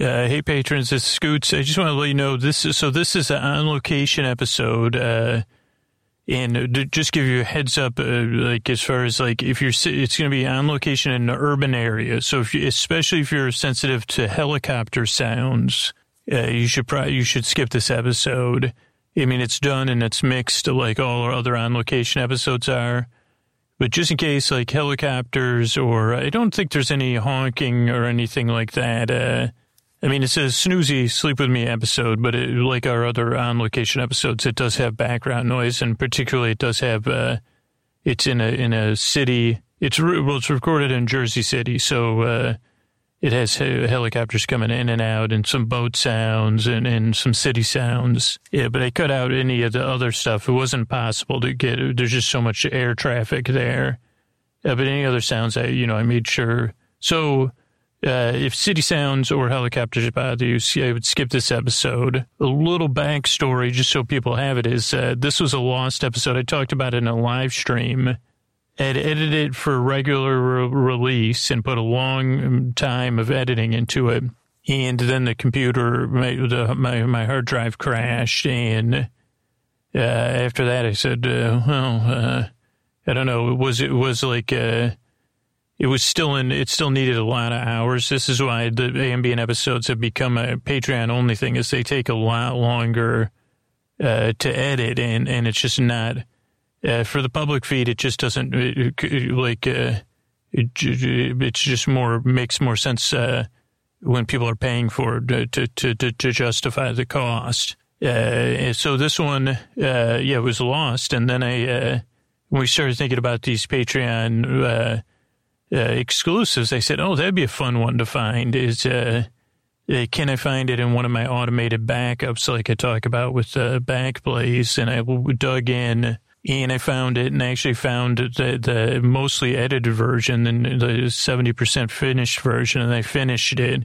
Uh, hey patrons, it's Scoots. I just want to let you know this is so this is an on location episode, uh, and to just give you a heads up, uh, like as far as like if you're, it's going to be on location in an urban area. So if you, especially if you're sensitive to helicopter sounds, uh, you should probably you should skip this episode. I mean, it's done and it's mixed like all our other on location episodes are. But just in case, like helicopters, or I don't think there's any honking or anything like that. I mean, it says snoozy sleep with me episode, but it, like our other on location episodes, it does have background noise, and particularly it does have. Uh, it's in a in a city. It's well, it's recorded in Jersey City, so uh, it has he- helicopters coming in and out, and some boat sounds, and, and some city sounds. Yeah, but I cut out any of the other stuff. It wasn't possible to get. There's just so much air traffic there. Uh, but any other sounds, I you know I made sure. So uh, if city sounds or helicopters bother you, I would skip this episode. A little backstory, just so people have it, is uh, this was a lost episode. I talked about it in a live stream. I'd edited it for regular re- release and put a long um, time of editing into it. And then the computer, my, the, my, my hard drive crashed. And uh, after that, I said, uh, well, uh, I don't know. It was, it was like, it was still in it still needed a lot of hours. This is why the ambient episodes have become a patreon only thing is they take a lot longer uh, to edit and and it's just not uh, for the public feed it just doesn't it, it, like uh, it, it's just more makes more sense uh, when people are paying for it to to to, to justify the cost. Uh, so this one uh, yeah was lost. And then i uh, we started thinking about these patreon uh, exclusives, I said, "Oh, that'd be a fun one to find." Is uh, uh, can I find it in one of my automated backups, like I talk about with uh, Backblaze? And I dug in, and I found it, and I actually found the, the mostly edited version and the seventy percent finished version, and I finished it.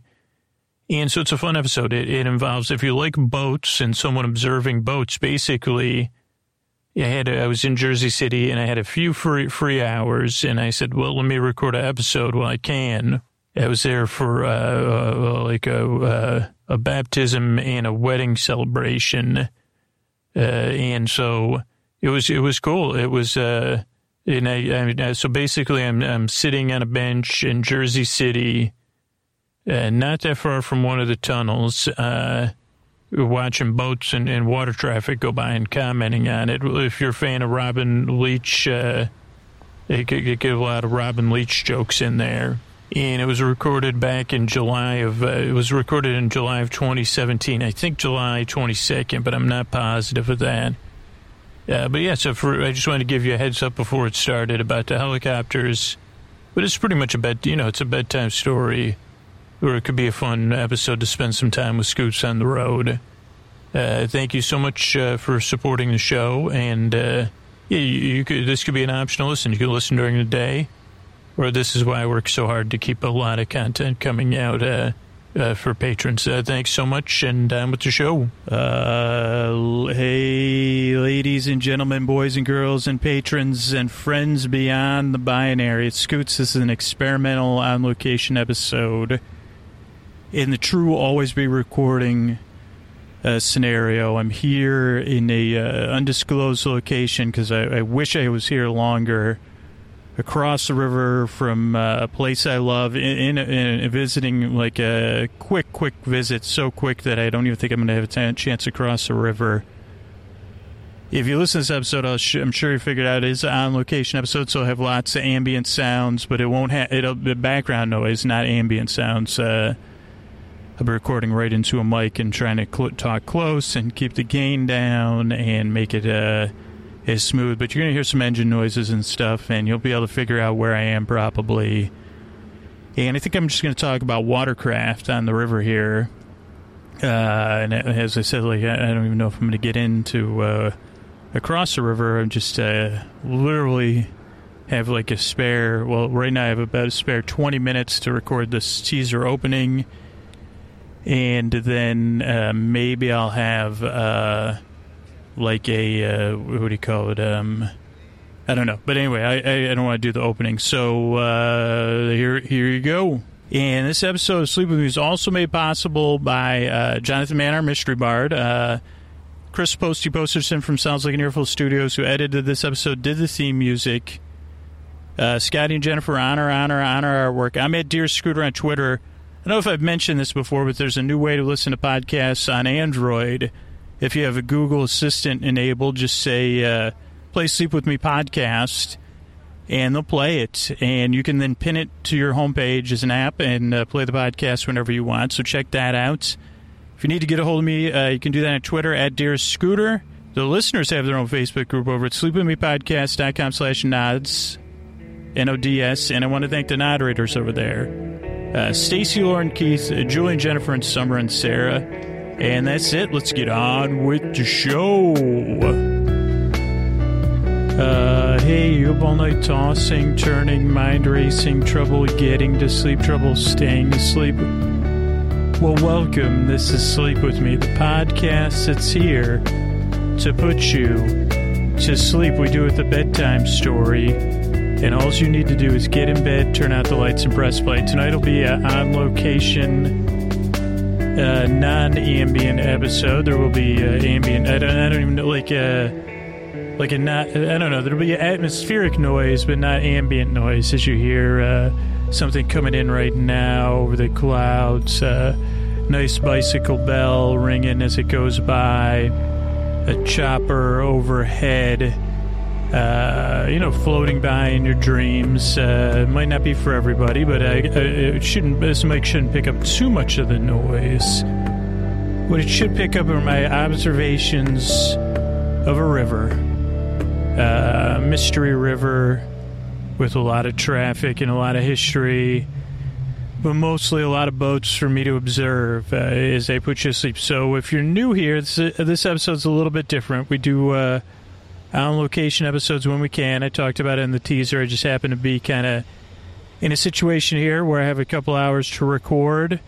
And so it's a fun episode. It, it involves if you like boats and someone observing boats, basically. I had I was in Jersey City and I had a few free free hours and I said, well, let me record an episode while I can. I was there for uh, uh, like a uh, a baptism and a wedding celebration, uh, and so it was it was cool. It was uh, and I, I so basically I'm I'm sitting on a bench in Jersey City, uh, not that far from one of the tunnels. Watching boats and, and water traffic go by and commenting on it. If you're a fan of Robin Leach, uh, they could get a lot of Robin Leach jokes in there. And it was recorded back in July of, uh, it was recorded in July of 2017. I think July 22nd, but I'm not positive of that. Uh, but yeah, so for, I just wanted to give you a heads up before it started about the helicopters. But it's pretty much a bed, you know, it's a bedtime story or it could be a fun episode to spend some time with Scoots on the road. Uh, thank you so much uh, for supporting the show, and uh, yeah, you, you could this could be an optional listen. You can listen during the day, or this is why I work so hard to keep a lot of content coming out uh, uh, for patrons. Uh, thanks so much, and with the show. Hey, ladies and gentlemen, boys and girls, and patrons and friends beyond the binary. It's Scoots. This is an experimental on location episode in the true always be recording uh, scenario. I'm here in a uh, undisclosed location because I, I, wish I was here longer. Across the river from uh, a place I love, in, in, in, visiting like a quick, quick visit, so quick that I don't even think I'm going to have a t- chance to cross the river. If you listen to this episode, i am sure you figured out it is an on location episode, so it'll have lots of ambient sounds, but it won't have it'll the background noise, not ambient sounds. Uh, I'll be recording right into a mic and trying to cl- talk close and keep the gain down and make it uh, as smooth. But you're going to hear some engine noises and stuff, and you'll be able to figure out where I am probably. And I think I'm just going to talk about watercraft on the river here. Uh, and as I said, like I don't even know if I'm going to get into uh, across the river. I'm just uh, literally have like a spare. Well, right now I have about a spare 20 minutes to record this teaser opening and then uh, maybe I'll have uh, like a uh, what do you call it? Um, I don't know, but anyway, I, I, I don't want to do the opening, so uh, here here you go. And this episode of Sleep With Me is also made possible by uh, Jonathan Mann, our mystery bard. Uh, Chris Posty Posterson from Sounds Like an Earful Studios, who edited this episode, did the theme music. Scotty and Jennifer honor, honor, honor our work. I'm at Dear Scooter on Twitter. I don't know if I've mentioned this before, but there's a new way to listen to podcasts on Android. If you have a Google Assistant enabled, just say, uh, play Sleep With Me podcast, and they'll play it. And you can then pin it to your homepage as an app and uh, play the podcast whenever you want. So check that out. If you need to get a hold of me, uh, you can do that on Twitter at Dear Scooter. The listeners have their own Facebook group over at sleepwithmepodcast.com slash nods, N-O-D-S. And I want to thank the moderators over there. Uh, Stacy, Lauren, Keith, uh, Julian, Jennifer, and Summer, and Sarah. And that's it. Let's get on with the show. Uh, hey, you up all night tossing, turning, mind racing, trouble getting to sleep, trouble staying asleep. Well, welcome. This is Sleep With Me, the podcast that's here to put you to sleep. We do it with a bedtime story, and all you need to do is get in bed, turn out the lights, and press play. Tonight will be an on location, uh, non ambient episode. There will be uh, ambient, I don't, I don't even know, like, uh, like a not, I don't know, there'll be atmospheric noise, but not ambient noise as you hear uh, something coming in right now over the clouds. Uh, nice bicycle bell ringing as it goes by. A chopper overhead. Uh, you know, floating by in your dreams. Uh, might not be for everybody, but I, I, it shouldn't. This mic shouldn't pick up too much of the noise. What it should pick up are my observations of a river, uh, mystery river, with a lot of traffic and a lot of history, but mostly a lot of boats for me to observe uh, as they put you to sleep. So if you're new here, this, uh, this episode's a little bit different. We do uh, on location episodes when we can. I talked about it in the teaser. I just happen to be kind of in a situation here where I have a couple hours to record,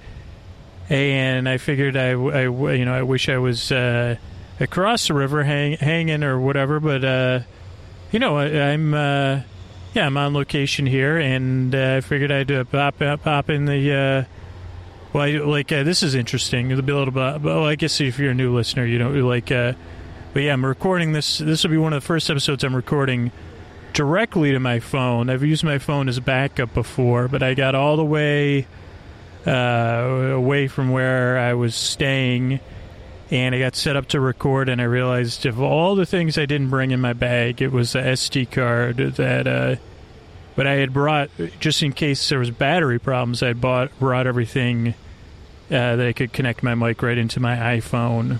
and I figured I, I you know I wish I was uh, across the river hang, hanging or whatever, but uh, you know I, I'm uh, yeah, I'm on location here, and uh, I figured I'd uh, pop uh, pop in the. Well, I, like this is interesting. Little bit. Well, I guess if you're a new listener, you know, like. But yeah, I'm recording this. This will be one of the first episodes I'm recording directly to my phone. I've used my phone as backup before, but I got all the way uh, away from where I was staying, and I got set up to record. And I realized of all the things I didn't bring in my bag, it was the SD card that. Uh, but I had brought just in case there was battery problems. I bought brought everything uh, that I could connect my mic right into my iPhone.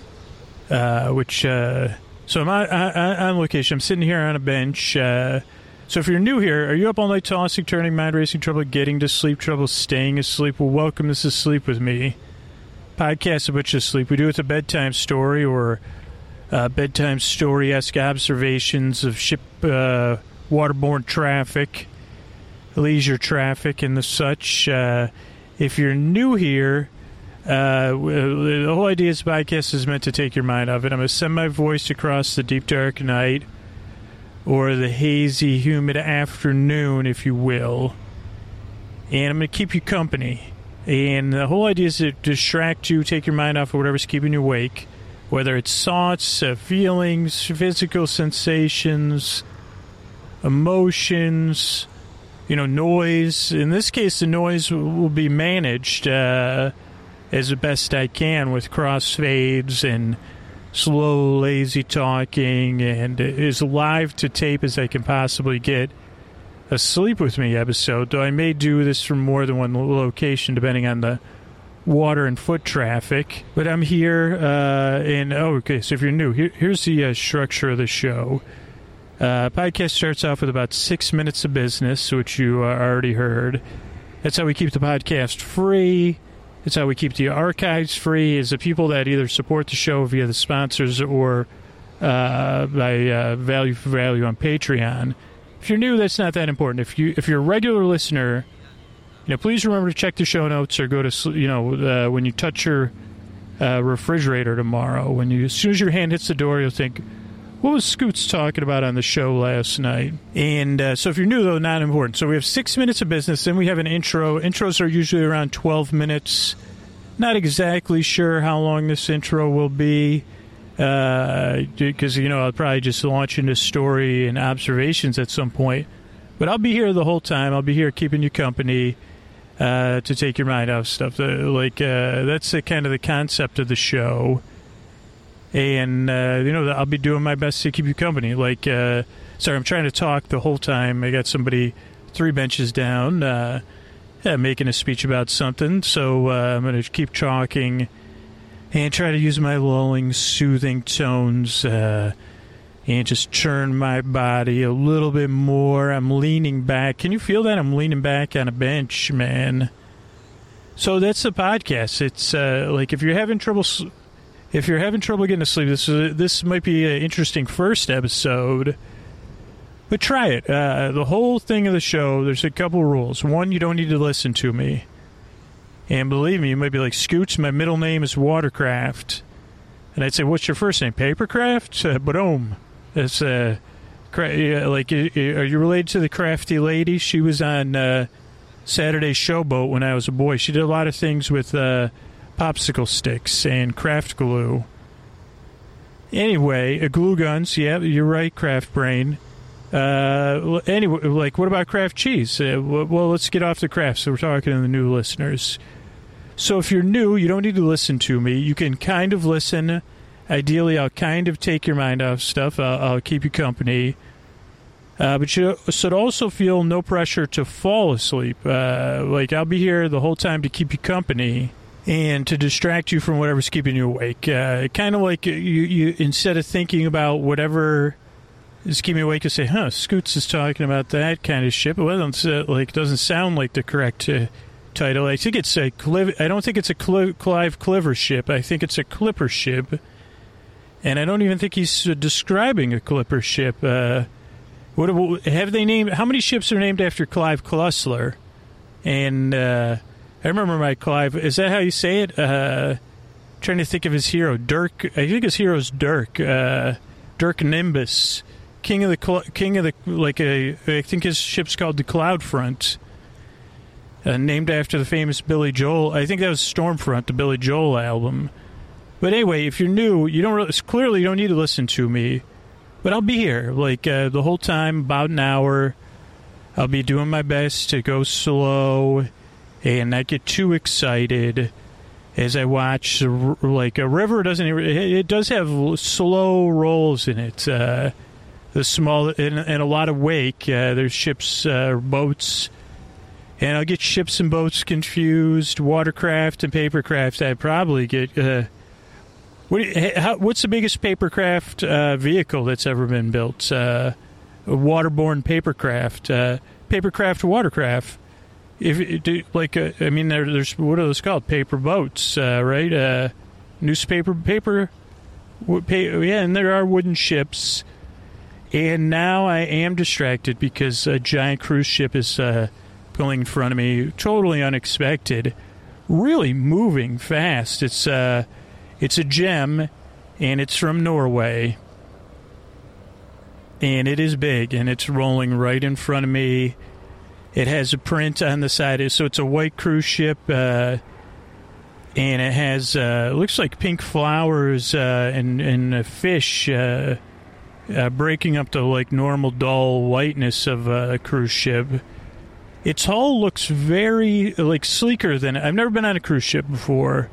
Uh, which uh, so I'm on, on location. I'm sitting here on a bench. Uh, so if you're new here, are you up all night tossing, turning, mind racing, trouble getting to sleep, trouble staying asleep? Well, welcome. This is Sleep with Me, podcast about you sleep. We do it with a bedtime story or uh, bedtime story esque observations of ship uh, waterborne traffic, leisure traffic, and the such. If you're new here, uh, the whole idea of this podcast is meant to take your mind off it. I'm going to send my voice across the deep dark night or the hazy, humid afternoon, if you will. And I'm going to keep you company. And the whole idea is to distract you, take your mind off of whatever's keeping you awake, whether it's thoughts, uh, feelings, physical sensations, emotions, you know, noise. In this case, the noise will be managed. Uh, as best I can with crossfades and slow, lazy talking, and as live to tape as I can possibly get. A Sleep With Me episode, though I may do this from more than one location depending on the water and foot traffic. But I'm here, uh, oh, okay, so if you're new, here, here's the uh, structure of the show. Uh, podcast starts off with about six minutes of business, which you uh, already heard. That's how we keep the podcast free. It's how we keep the archives free. Is the people that either support the show via the sponsors or uh, by uh, value for value on Patreon. If you're new, that's not that important. If you if you're a regular listener, you know, please remember to check the show notes or go to you know uh, when you touch your uh, refrigerator tomorrow. When you as soon as your hand hits the door, you'll think, what was Scoots talking about on the show last night? And uh, so if you're new, though, not important. So we have six minutes of business, then we have an intro. Intros are usually around 12 minutes. Not exactly sure how long this intro will be because, uh, you know, I'll probably just launch into story and observations at some point. But I'll be here the whole time. I'll be here keeping you company uh, to take your mind off stuff. Uh, like, that's the, kind of the concept of the show and uh, you know I'll be doing my best to keep you company. Like, uh, sorry, I'm trying to talk the whole time. I got somebody three benches down, uh, yeah, making a speech about something. So uh, I'm going to keep talking and try to use my lulling, soothing tones. Uh, and just churn my body a little bit more. I'm leaning back. Can you feel that? I'm leaning back on a bench, man. So that's the podcast. It's uh, like if you're having trouble if you're having trouble getting to sleep, this is, this might be an interesting first episode. But try it. Uh, the whole thing of the show, there's a couple rules. One, you don't need to listen to me. And believe me, you might be like, Scoots, my middle name is Watercraft. And I'd say, what's your first name? Papercraft? Uh, boom. It's uh, cra- like, are you related to the crafty lady? She was on uh, Saturday Showboat when I was a boy. She did a lot of things with uh, popsicle sticks and craft glue. Anyway, glue guns. Yeah, you're right, craft brain. Uh, anyway, like, what about craft cheese? Uh, well, let's get off the craft. So we're talking to the new listeners. So if you're new, you don't need to listen to me. You can kind of listen. Ideally, I'll kind of take your mind off stuff. I'll, I'll keep you company. Uh, but you should also feel no pressure to fall asleep. Uh, like I'll be here the whole time to keep you company and to distract you from whatever's keeping you awake. Uh, kind of like you, you, instead of thinking about whatever is keeping you awake, you say, "Huh, Scoots is talking about that kind of shit." Well, it's uh, like doesn't sound like the correct uh, title. I think it's a Cliv- I don't think it's a Cl- Clive Cliver ship. I think it's a Clipper ship, and I don't even think he's uh, describing a Clipper ship. Uh, what have they named? How many ships are named after Clive Cussler? And uh, I remember my Clive. Is that how you say it? Uh, trying to think of his hero, Dirk. I think his hero's Dirk. Uh, Dirk Nimbus, king of the king of the like a. I think his ship's called the Cloud Front, uh, named after the famous Billy Joel. I think that was Stormfront, the Billy Joel album. But anyway, if you're new, you don't really, clearly you don't need to listen to me. But I'll be here like uh, the whole time, about an hour. I'll be doing my best to go slow and I get too excited as I watch like a river doesn't it does have slow rolls in it. Uh, the small and, and, a lot of wake. Uh, there's ships, uh, boats, and I'll get ships and boats confused. Watercraft and papercraft. I probably get. Uh, what, how, what's the biggest papercraft uh, vehicle that's ever been built? Uh, waterborne papercraft, papercraft, watercraft if do, like uh, I mean there, there's what are those called? Paper boats uh, right? Uh, newspaper paper yeah and there are wooden ships. And now I am distracted because a giant cruise ship is uh, pulling in front of me. Totally unexpected. Really moving fast. It's uh it's a gem and it's from Norway. And it is big and it's rolling right in front of me it has a print on the side, so it's a white cruise ship, uh, and it has uh, looks like pink flowers uh, and and a fish uh, uh, breaking up the like normal dull whiteness of a cruise ship. Its hull looks very like sleeker than I've never been on a cruise ship before,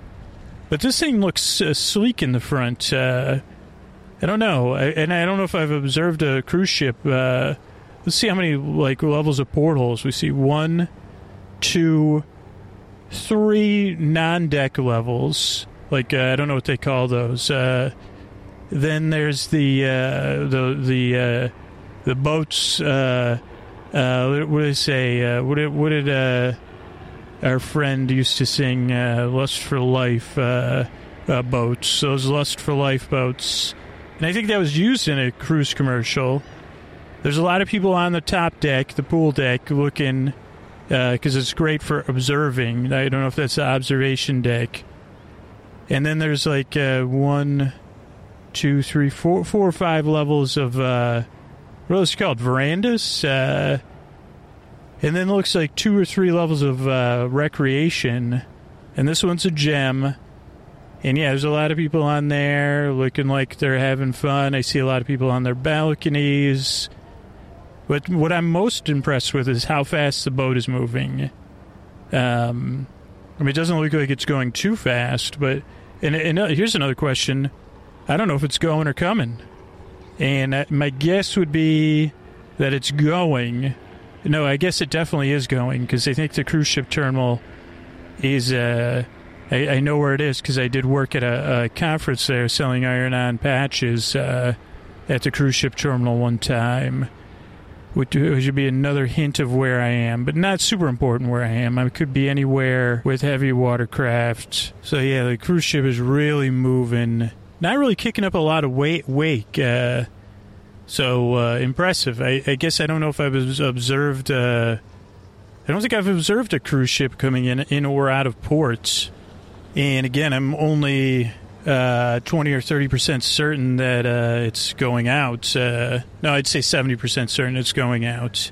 but this thing looks uh, sleek in the front. I don't know, I, and I don't know if I've observed a cruise ship Let's see how many like levels of portholes we see. One, two, three non-deck levels. Like uh, I don't know what they call those. Uh, then there's the uh, the the uh, the boats. Uh, uh, what did I say? what did what did our friend used to sing? "Lust for Life" boats. Those "Lust for Life" boats, and I think that was used in a cruise commercial. There's a lot of people on the top deck, the pool deck, looking because uh, it's great for observing. I don't know if that's the observation deck. And then there's like uh, one, two, three, four, four or five levels of uh, what are those called? Verandas. Uh, and then looks like two or three levels of uh, recreation. And this one's a gem. And yeah, there's a lot of people on there looking like they're having fun. I see a lot of people on their balconies. But what I'm most impressed with is how fast the boat is moving. Um, I mean, it doesn't look like it's going too fast, but and, and uh, here's another question: I don't know if it's going or coming, and uh, my guess would be that it's going. No, I guess it definitely is going because I think the cruise ship terminal is. Uh, I, I know where it is because I did work at a, a conference there selling iron-on patches uh, at the cruise ship terminal one time which would be another hint of where I am, but not super important where I am. I could be anywhere with heavy watercraft. So yeah, the cruise ship is really moving. Not really kicking up a lot of weight, wake. Uh, so uh, impressive. I, I, guess I don't know if I've observed. Uh, I don't think I've observed a cruise ship coming in in or out of ports. And again, I'm only uh, 20 or 30 percent certain that uh, it's going out. Uh, no, I'd say 70 percent certain it's going out.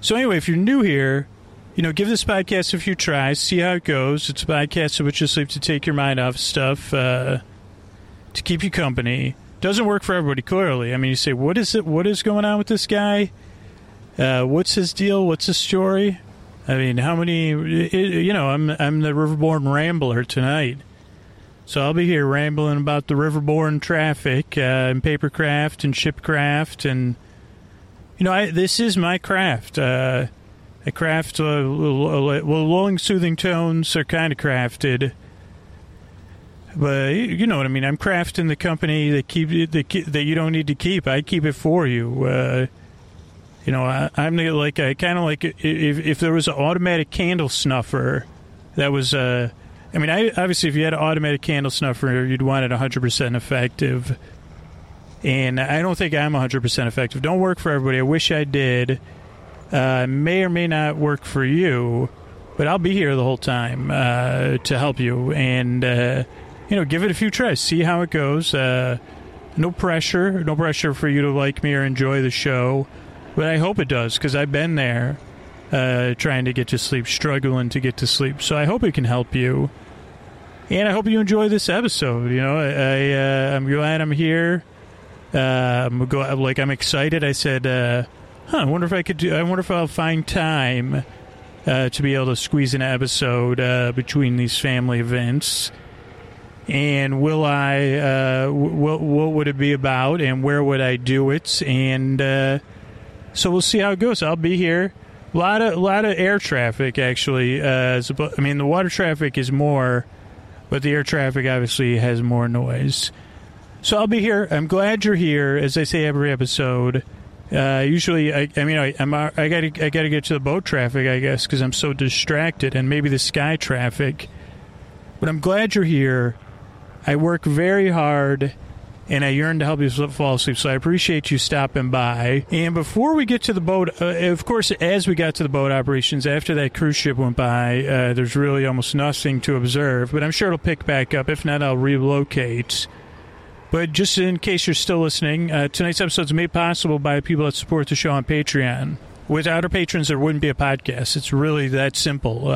So anyway, if you're new here, you know, give this podcast a few tries, see how it goes. It's a podcast which just like to take your mind off stuff, uh, to keep you company. Doesn't work for everybody, clearly. I mean, you say, what is it? What is going on with this guy? Uh, what's his deal? What's his story? I mean, how many? You know, I'm I'm the Riverbourne Rambler tonight. So I'll be here rambling about the riverborne traffic uh, and papercraft and shipcraft and you know I, this is my craft. Uh, craft uh, well, long soothing tones are kind of crafted, but you know what I mean. I'm crafting the company that keep that, that you don't need to keep. I keep it for you. Uh, you know, I, am like I kind of like if if there was an automatic candle snuffer that was uh I mean, I, obviously, if you had an automated candle snuffer, you'd want it 100% effective. And I don't think I'm 100% effective. Don't work for everybody. I wish I did. Uh, may or may not work for you, but I'll be here the whole time uh, to help you. And, uh, you know, give it a few tries. See how it goes. Uh, no pressure. No pressure for you to like me or enjoy the show. But I hope it does because I've been there uh, trying to get to sleep, struggling to get to sleep. So I hope it can help you and I hope you enjoy this episode. You know, I, I uh, I'm glad I'm here. Uh, I'm go, like I'm excited. I said, uh, "Huh, I wonder if I could do. I wonder if I'll find time uh, to be able to squeeze an episode uh, between these family events." And will I? Uh, what what would it be about? And where would I do it? And uh, so we'll see how it goes. I'll be here. A lot of lot of air traffic actually. Uh, I mean, the water traffic is more but the air traffic obviously has more noise. So I'll be here. I'm glad you're here, as I say every episode. Uh, usually, I, I mean, I, I'm, I gotta, I gotta get to the boat traffic, I guess, because I'm so distracted, and maybe the sky traffic. But I'm glad you're here. I work very hard and I yearn to help you fall asleep. So I appreciate you stopping by. And before we get to the boat, uh, of course, as we got to the boat operations, after that cruise ship went by, uh, there's really almost nothing to observe. But I'm sure it'll pick back up. If not, I'll relocate. But just in case you're still listening, uh, tonight's episode is made possible by people that support the show on Patreon. Without our patrons, there wouldn't be a podcast. It's really that simple.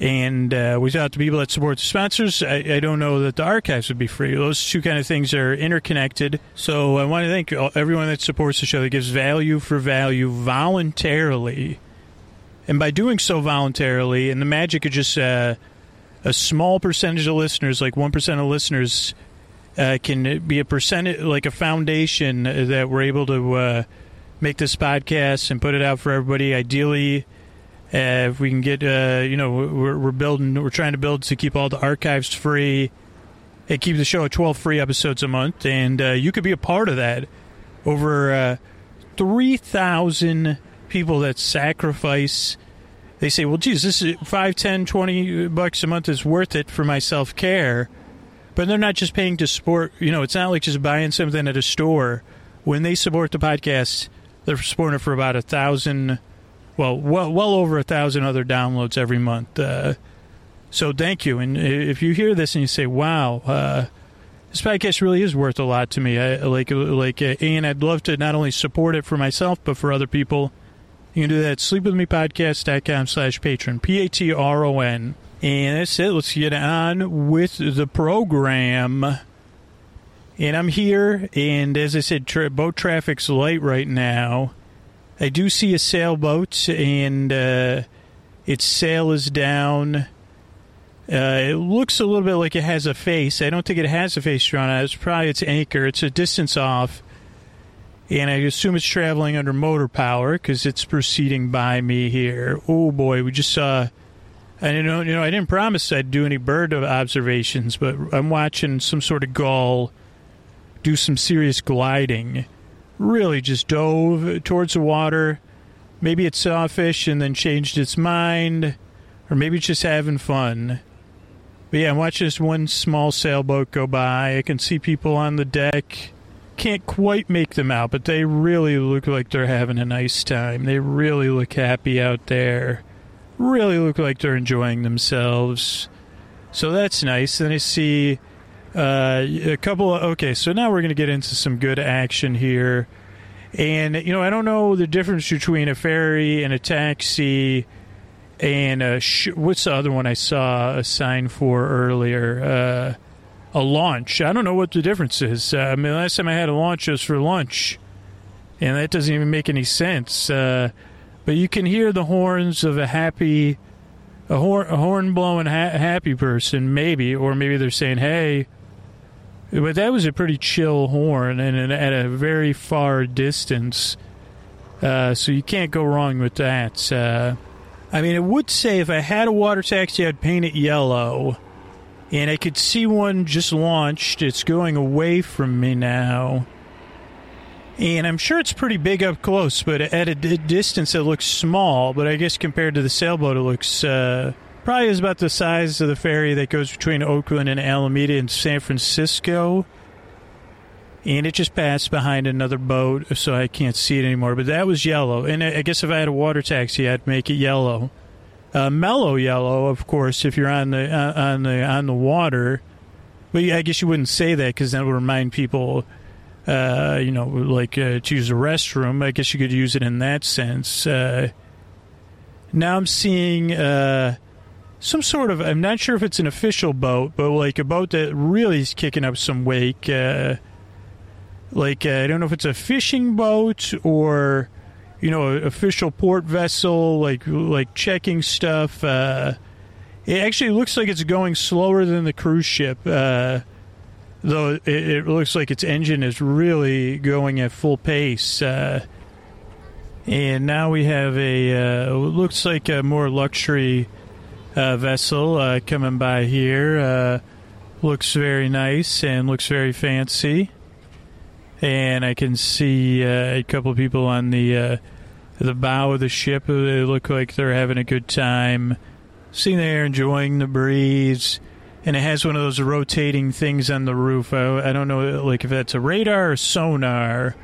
And uh, without the people that support the sponsors, I, I, don't know that the archives would be free. Those two kind of things are interconnected. So I want to thank everyone that supports the show, that gives value for value voluntarily. And by doing so voluntarily, and the magic of just uh, a small percentage of listeners, like 1% of listeners, uh, can be a percentage, like a foundation that we're able to uh, make this podcast and put it out for everybody. Ideally, uh, if we can get, uh, you know, we're, we're building, we're trying to build to keep all the archives free and keep the show at 12 free episodes a month. And uh, you could be a part of that. Over uh, 3,000 people that sacrifice. They say, well, geez, this is 5, 10, 20 bucks a month is worth it for my self care. But they're not just paying to support, you know, it's not like just buying something at a store. When they support the podcast, they're supporting it for about a thousand well, well, well over a thousand other downloads every month. Uh, so thank you. And if you hear this and you say, "Wow," uh, this podcast really is worth a lot to me. I like like, uh, and I'd love to not only support it for myself but for other people. You can do that at sleepwithmepodcast.com slash patron, P A T R O N. And that's it. Let's get on with the program. And I'm here, and as I said, tra- boat traffic's light right now. I do see a sailboat, and uh, its sail is down. Uh, it looks a little bit like it has a face. I don't think it has a face drawn on it. It's probably its anchor. It's a distance off, and I assume it's traveling under motor power because it's proceeding by me here. Oh boy, we just saw. I didn't know, you know, I didn't promise I'd do any bird observations, but I'm watching some sort of gull do some serious gliding. Really just dove towards the water. Maybe it saw a fish and then changed its mind, or maybe it's just having fun. But yeah, I'm watching this one small sailboat go by. I can see people on the deck. Can't quite make them out, but they really look like they're having a nice time. They really look happy out there. Really look like they're enjoying themselves. So that's nice. Then I see uh, a couple of okay, so now we're going to get into some good action here. And you know, I don't know the difference between a ferry and a taxi and a sh- what's the other one I saw a sign for earlier? Uh, a launch. I don't know what the difference is. Uh, I mean, last time I had a launch was for lunch, and that doesn't even make any sense. Uh, but you can hear the horns of a happy, a horn, a horn blowing ha- happy person, maybe, or maybe they're saying, "Hey." But that was a pretty chill horn and at a very far distance. Uh, so you can't go wrong with that. Uh, I mean, it would say if I had a water taxi, I'd paint it yellow. And I could see one just launched. It's going away from me now. And I'm sure it's pretty big up close, but at a distance it looks small. But I guess compared to the sailboat, it looks uh, probably is about the size of the ferry that goes between Oakland and Alameda in San Francisco. And it just passed behind another boat, so I can't see it anymore. But that was yellow. And I guess if I had a water taxi, I'd make it yellow. Uh, mellow yellow, of course, if you're on the uh, on the on the water. But I guess you wouldn't say that because that would remind people, uh, you know, like uh, to use a restroom. I guess you could use it in that sense. Uh, now I'm seeing uh, some sort of I'm not sure if it's an official boat, but like a boat that really is kicking up some wake. Uh, like uh, I don't know if it's a fishing boat or you know official port vessel, like like checking stuff. Uh, it actually looks like it's going slower than the cruise ship, uh, though it, it, looks like its engine is really going at full pace. Uh, and now we have a uh, looks like a more luxury vessel uh, coming by here. Uh, looks very nice and looks very fancy. And I can see uh, a couple people on the uh, the bow of the ship. They look like they're having a good time. Sitting there enjoying the breeze. And it has one of those rotating things on the roof. I, I don't know, like if that's a radar or sonar.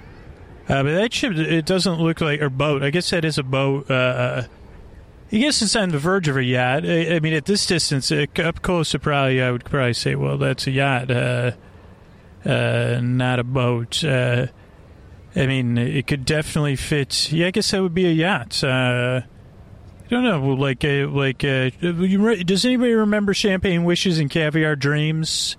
Uh, but that ship, it doesn't look like a boat. I guess that is a boat. Uh, I guess it's on the verge of a yacht. I, I mean, at this distance, uh, up close, to probably I would probably say, well, that's a yacht, uh, uh, not a boat. Uh, I mean, it could definitely fit. Yeah, I guess that would be a yacht. Uh, I don't know, like, uh, like, does anybody remember Champagne Wishes and Caviar Dreams?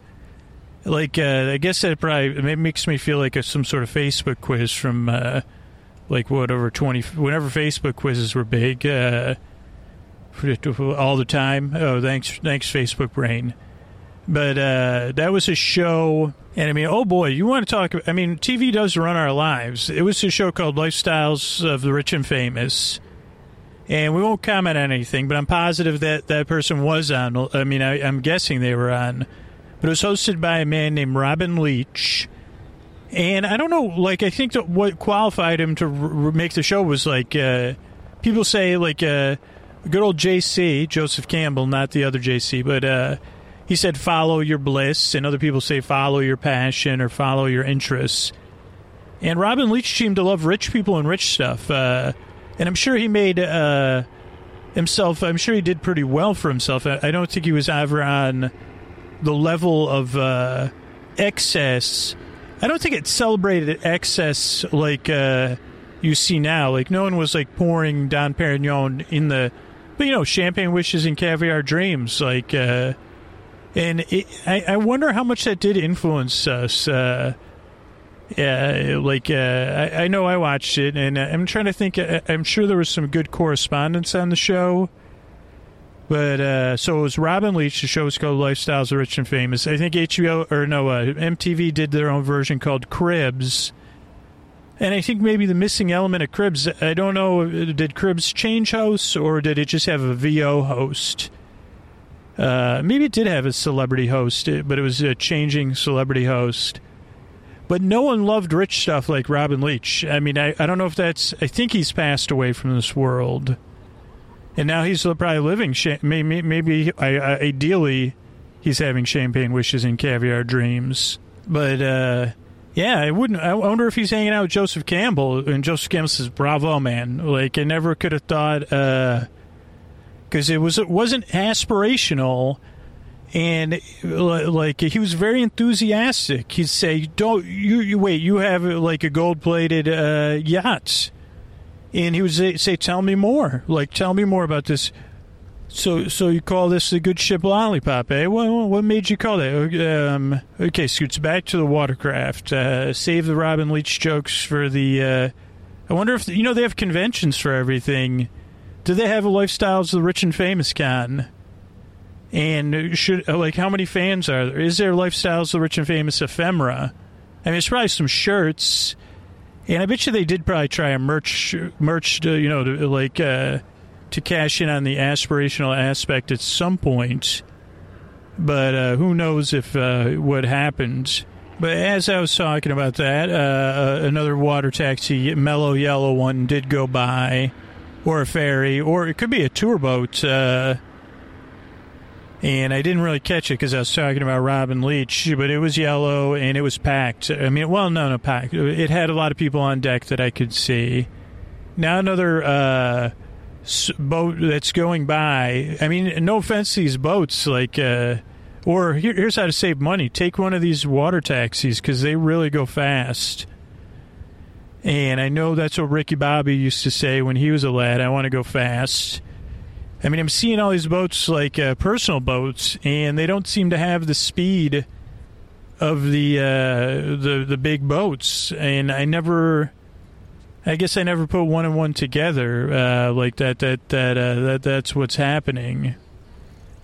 Like, I guess that probably makes me feel like a, some sort of Facebook quiz from like whatever 20 whenever facebook quizzes were big all the time. Oh thanks thanks facebook brain. But uh, that was a show and i mean oh boy you want to talk i mean tv does run our lives. It was a show called lifestyles of the rich and famous. And we won't comment on anything but i'm positive that that person was on i mean I, i'm guessing they were on. But it was hosted by a man named robin leach. And I don't know, like, I think that what qualified him to r- make the show was like, uh, people say, like, uh, good old JC, Joseph Campbell, not the other JC, but uh, he said, follow your bliss. And other people say, follow your passion or follow your interests. And Robin Leach seemed to love rich people and rich stuff. Uh, and I'm sure he made uh, himself, I'm sure he did pretty well for himself. I, I don't think he was ever on the level of uh, excess. I don't think it celebrated excess like uh, you see now. Like no one was like pouring Dom Perignon in the, but you know, champagne wishes and caviar dreams. Like, uh, and it, I, I wonder how much that did influence us. Uh, yeah, like uh, I, I know I watched it, and I'm trying to think. uh, I'm sure there was some good correspondence on the show. But uh, so it was Robin Leach. The show was called Lifestyles of Rich and Famous. I think HBO or no uh, MTV did their own version called Cribs. And I think maybe the missing element of Cribs. I don't know. Did Cribs change hosts or did it just have a VO host? Uh, maybe it did have a celebrity host, but it was a changing celebrity host. But no one loved rich stuff like Robin Leach. I mean, I, I don't know if that's. I think he's passed away from this world and now he's probably living. Maybe, maybe ideally, he's having champagne wishes and caviar dreams. But uh, yeah, I wouldn't. I wonder if he's hanging out with Joseph Campbell, and Joseph Campbell says, "Bravo, man!" Like I never could have thought, because it was it wasn't aspirational. And like he was very enthusiastic. He'd say, "Don't you, you wait? You have like a gold-plated uh, yacht." and he would say, "Tell me more. Like, tell me more about this." So, so you call this the good ship lollipop, eh? What, what made you call it? Um, okay, Scoots, back to the watercraft. Uh, save the Robin Leach jokes for the. Uh, I wonder if you know they have conventions for everything. Do they have a lifestyles of the rich and famous con? And should like how many fans are there? Is there lifestyles of the rich and famous ephemera? I mean, it's probably some shirts. And I bet you they did probably try a merch, merch, to, you know, to, like uh, to cash in on the aspirational aspect at some point. But uh, who knows if uh, what happens. But as I was talking about that, uh, another water taxi, mellow yellow one, did go by, or a ferry, or it could be a tour boat. Uh, and I didn't really catch it because I was talking about Robin Leach, but it was yellow and it was packed. I mean, well, no, no, packed. It had a lot of people on deck that I could see. Now another uh, boat that's going by. I mean, no offense to these boats, like, uh, or here, here's how to save money: take one of these water taxis because they really go fast. And I know that's what Ricky Bobby used to say when he was a lad. I want to go fast. I mean, I'm seeing all these boats like uh, personal boats, and they don't seem to have the speed of the uh, the the big boats. And I never, I guess I never put one and one together uh, like that. That that uh, that that's what's happening.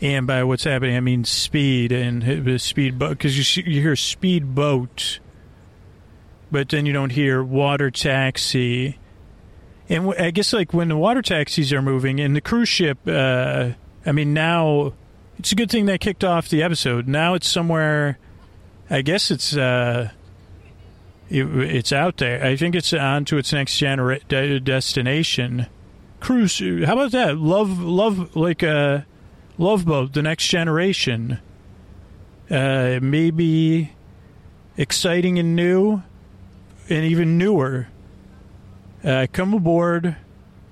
And by what's happening, I mean speed and speed boat because you you hear speed boat, but then you don't hear water taxi and I guess like when the water taxis are moving and the cruise ship, uh, I mean now it's a good thing they kicked off the episode. Now it's somewhere. I guess it's uh, it, it's out there. I think it's on to its next genera- de- destination. Cruise. How about that? Love, love, like a love boat. The next generation. Uh, maybe exciting and new, and even newer. Uh, come aboard.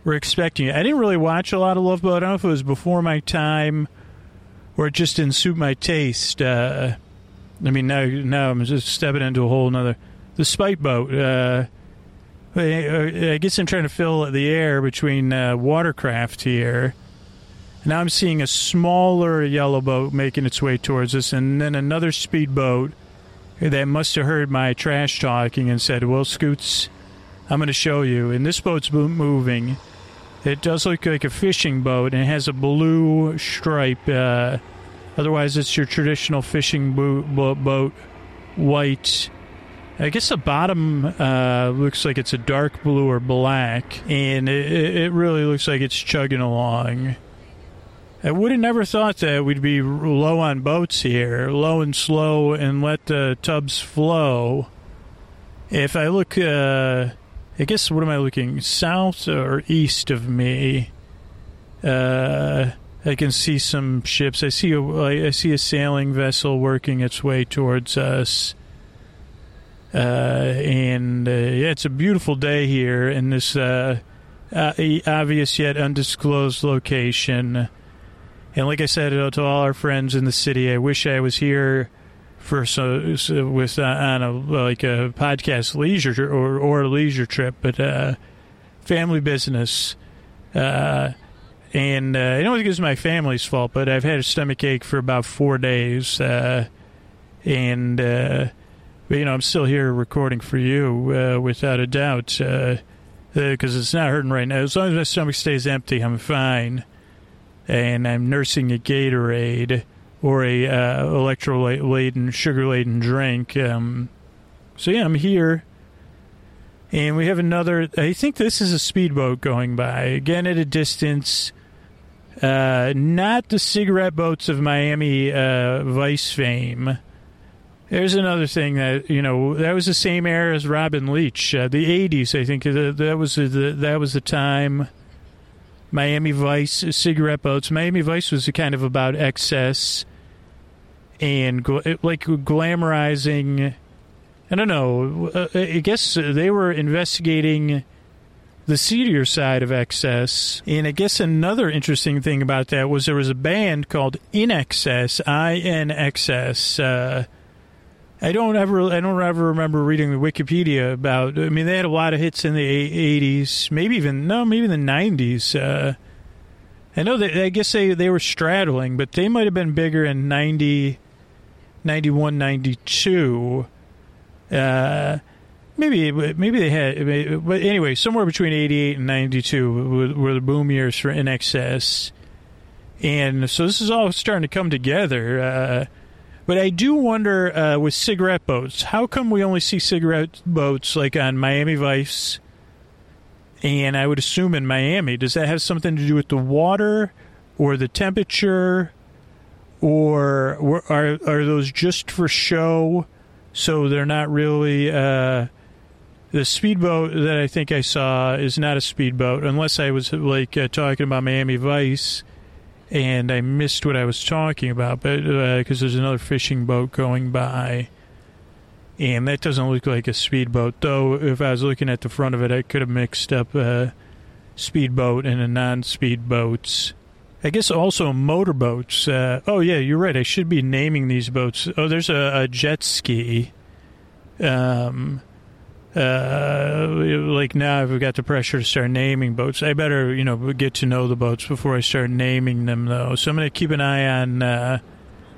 We're expecting it. I didn't really watch a lot of Love Boat. I don't know if it was before my time or it just didn't suit my taste. Uh, I mean, now now I'm just stepping into a whole another. The Spite Boat. Uh, I guess I'm trying to fill the air between uh, watercraft here. Now I'm seeing a smaller yellow boat making its way towards us, and then another speedboat that must have heard my trash talking and said, "Well, Scoots." I'm going to show you. And this boat's moving. It does look like a fishing boat and it has a blue stripe. Uh, otherwise, it's your traditional fishing bo- bo- boat, white. I guess the bottom uh, looks like it's a dark blue or black, and it, it really looks like it's chugging along. I would have never thought that we'd be low on boats here, low and slow, and let the tubs flow. If I look uh, I guess what am I looking south or east of me? Uh, I can see some ships. I see a I see a sailing vessel working its way towards us. Uh, and uh, yeah, it's a beautiful day here in this uh, obvious yet undisclosed location. And like I said to all our friends in the city, I wish I was here for so, so with uh, on a like a podcast leisure or or a leisure trip, but uh, family business. Uh, and uh, I know it's my family's fault, but I've had a stomach ache for about four days, uh, and uh, you know I'm still here recording for you uh, without a doubt because it's not hurting right now. As long as my stomach stays empty, I'm fine, and I'm nursing a Gatorade or a uh, electrolyte laden, sugar laden drink. Um, so yeah, I'm here. And we have another. I think this is a speedboat going by again at a distance. Uh, not the cigarette boats of Miami uh, Vice fame. There's another thing that you know that was the same era as Robin Leach, uh, the '80s. I think that, that was the, that was the time. Miami Vice cigarette boats. Miami Vice was kind of about excess and like glamorizing. I don't know. Uh, I guess they were investigating the seedier side of excess. And I guess another interesting thing about that was there was a band called INXS, I N X S. Uh, I don't ever, I don't ever remember reading the Wikipedia about. I mean, they had a lot of hits in the '80s, maybe even no, maybe the '90s. Uh, I know that I guess they they were straddling, but they might have been bigger in '90, 91, 92. Uh, maybe maybe they had, but anyway, somewhere between 88 and 92 were, the boom years for INXS. And so this is all starting to come together. Uh, but I do wonder uh, with cigarette boats, how come we only see cigarette boats like on Miami Vice? And I would assume in Miami, does that have something to do with the water or the temperature? Or are, are those just for show? So they're not really. Uh, the speedboat that I think I saw is not a speedboat, unless I was like uh, talking about Miami Vice and I missed what I was talking about, but because uh, there's another fishing boat going by, and that doesn't look like a speedboat. Though, if I was looking at the front of it, I could have mixed up a speedboat and a non-speedboats. I guess also motorboats. Uh, oh yeah, you're right. I should be naming these boats. Oh, there's a, a jet ski. Um, uh, like now I've got the pressure to start naming boats. I better, you know, get to know the boats before I start naming them, though. So I'm going to keep an eye on. Uh,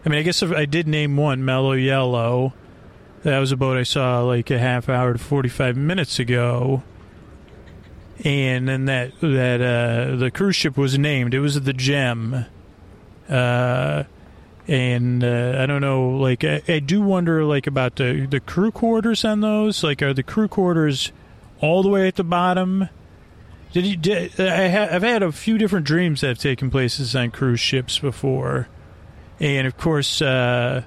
I mean, I guess I did name one, Mellow Yellow. That was a boat I saw like a half hour to 45 minutes ago. And then that that uh, the cruise ship was named. It was the Gem. Uh, and uh, I don't know. Like, I, I, do wonder, like, about the the crew quarters on those. Like, are the crew quarters all the way at the bottom? Did you? Did, I ha, I've had a few different dreams that have taken places on cruise ships before, and of course, uh,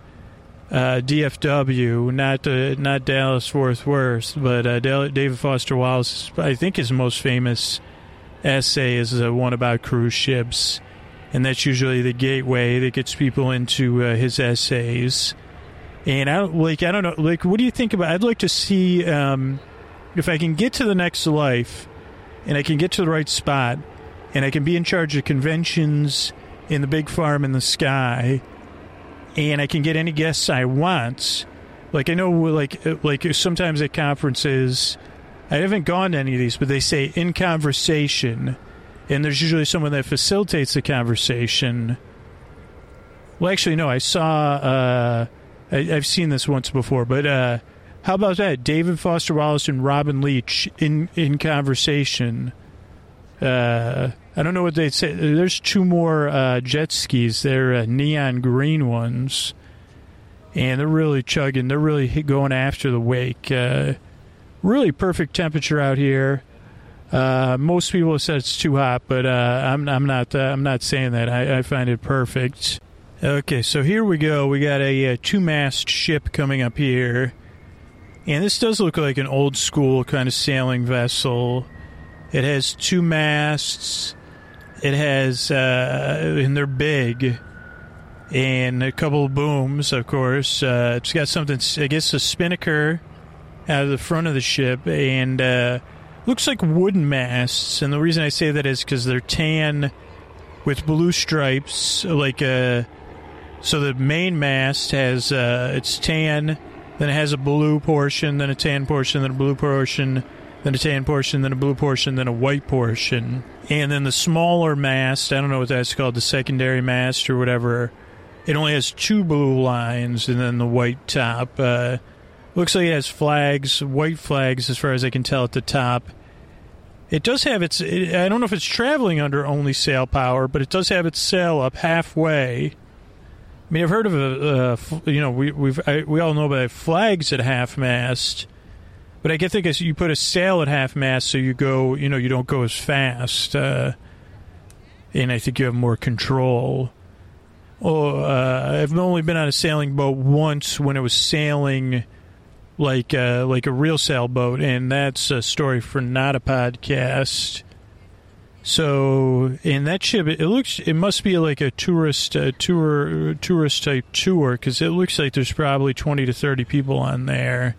uh, DFW, not uh, not Dallas Fort Worth, but uh, David Foster Wallace. I think his most famous essay is the one about cruise ships and that's usually the gateway that gets people into uh, his essays. And I like I don't know like what do you think about? I'd like to see um, if I can get to the next life, and I can get to the right spot, and I can be in charge of conventions in the big farm in the sky, and I can get any guests I want. Like I know like like sometimes at conferences, I haven't gone to any of these, but they say in conversation and there's usually someone that facilitates the conversation. Well, actually, no, I saw, uh, I, have seen this once before, but uh, how about that? David Foster Wallace and Robin Leach in, in conversation. Uh, I don't know what they'd say. There's two more uh, jet skis. They're uh, neon green ones. And they're really chugging. They're really going after the wake. Uh, really perfect temperature out here. Uh, most people have said it's too hot, but uh, I'm, I'm not. Uh, I'm not saying that. I, I, find it perfect. Okay, so here we go. We got a, a uh, two-mast ship coming up here, and this does look like an old school kind of sailing vessel. It has two masts. It has, uh, and they're big, and a couple of booms, of course. Uh, it's got something. I guess a spinnaker out of the front of the ship, and looks like wooden masts, and the reason I say that is because they're tan with blue stripes, like a So the main mast has uh, it's tan, then it has a blue portion, then a tan portion, then a blue portion, then a tan portion, then a blue portion, then a white portion. And then the smaller mast, I don't know what that's called, the secondary mast or whatever, it only has two blue lines and then the white top. Uh, looks like it has flags, white flags as far as I can tell at the top. It does have its, it, I don't know if it's traveling under only sail power, but it does have its sail up halfway. I mean, I've heard of a, uh, you know, we we've I, we all know about flags at half mast, but I can think as you put a sail at half mast, so you go, you know, you don't go as fast, uh, and I think you have more control. Oh, uh, I've only been on a sailing boat once when it was sailing like uh, like a real sailboat, and that's a story for not a podcast. So in that ship, it, looks it must be like a tourist uh, tour tourist type tour because it looks like there's probably twenty to thirty people on there,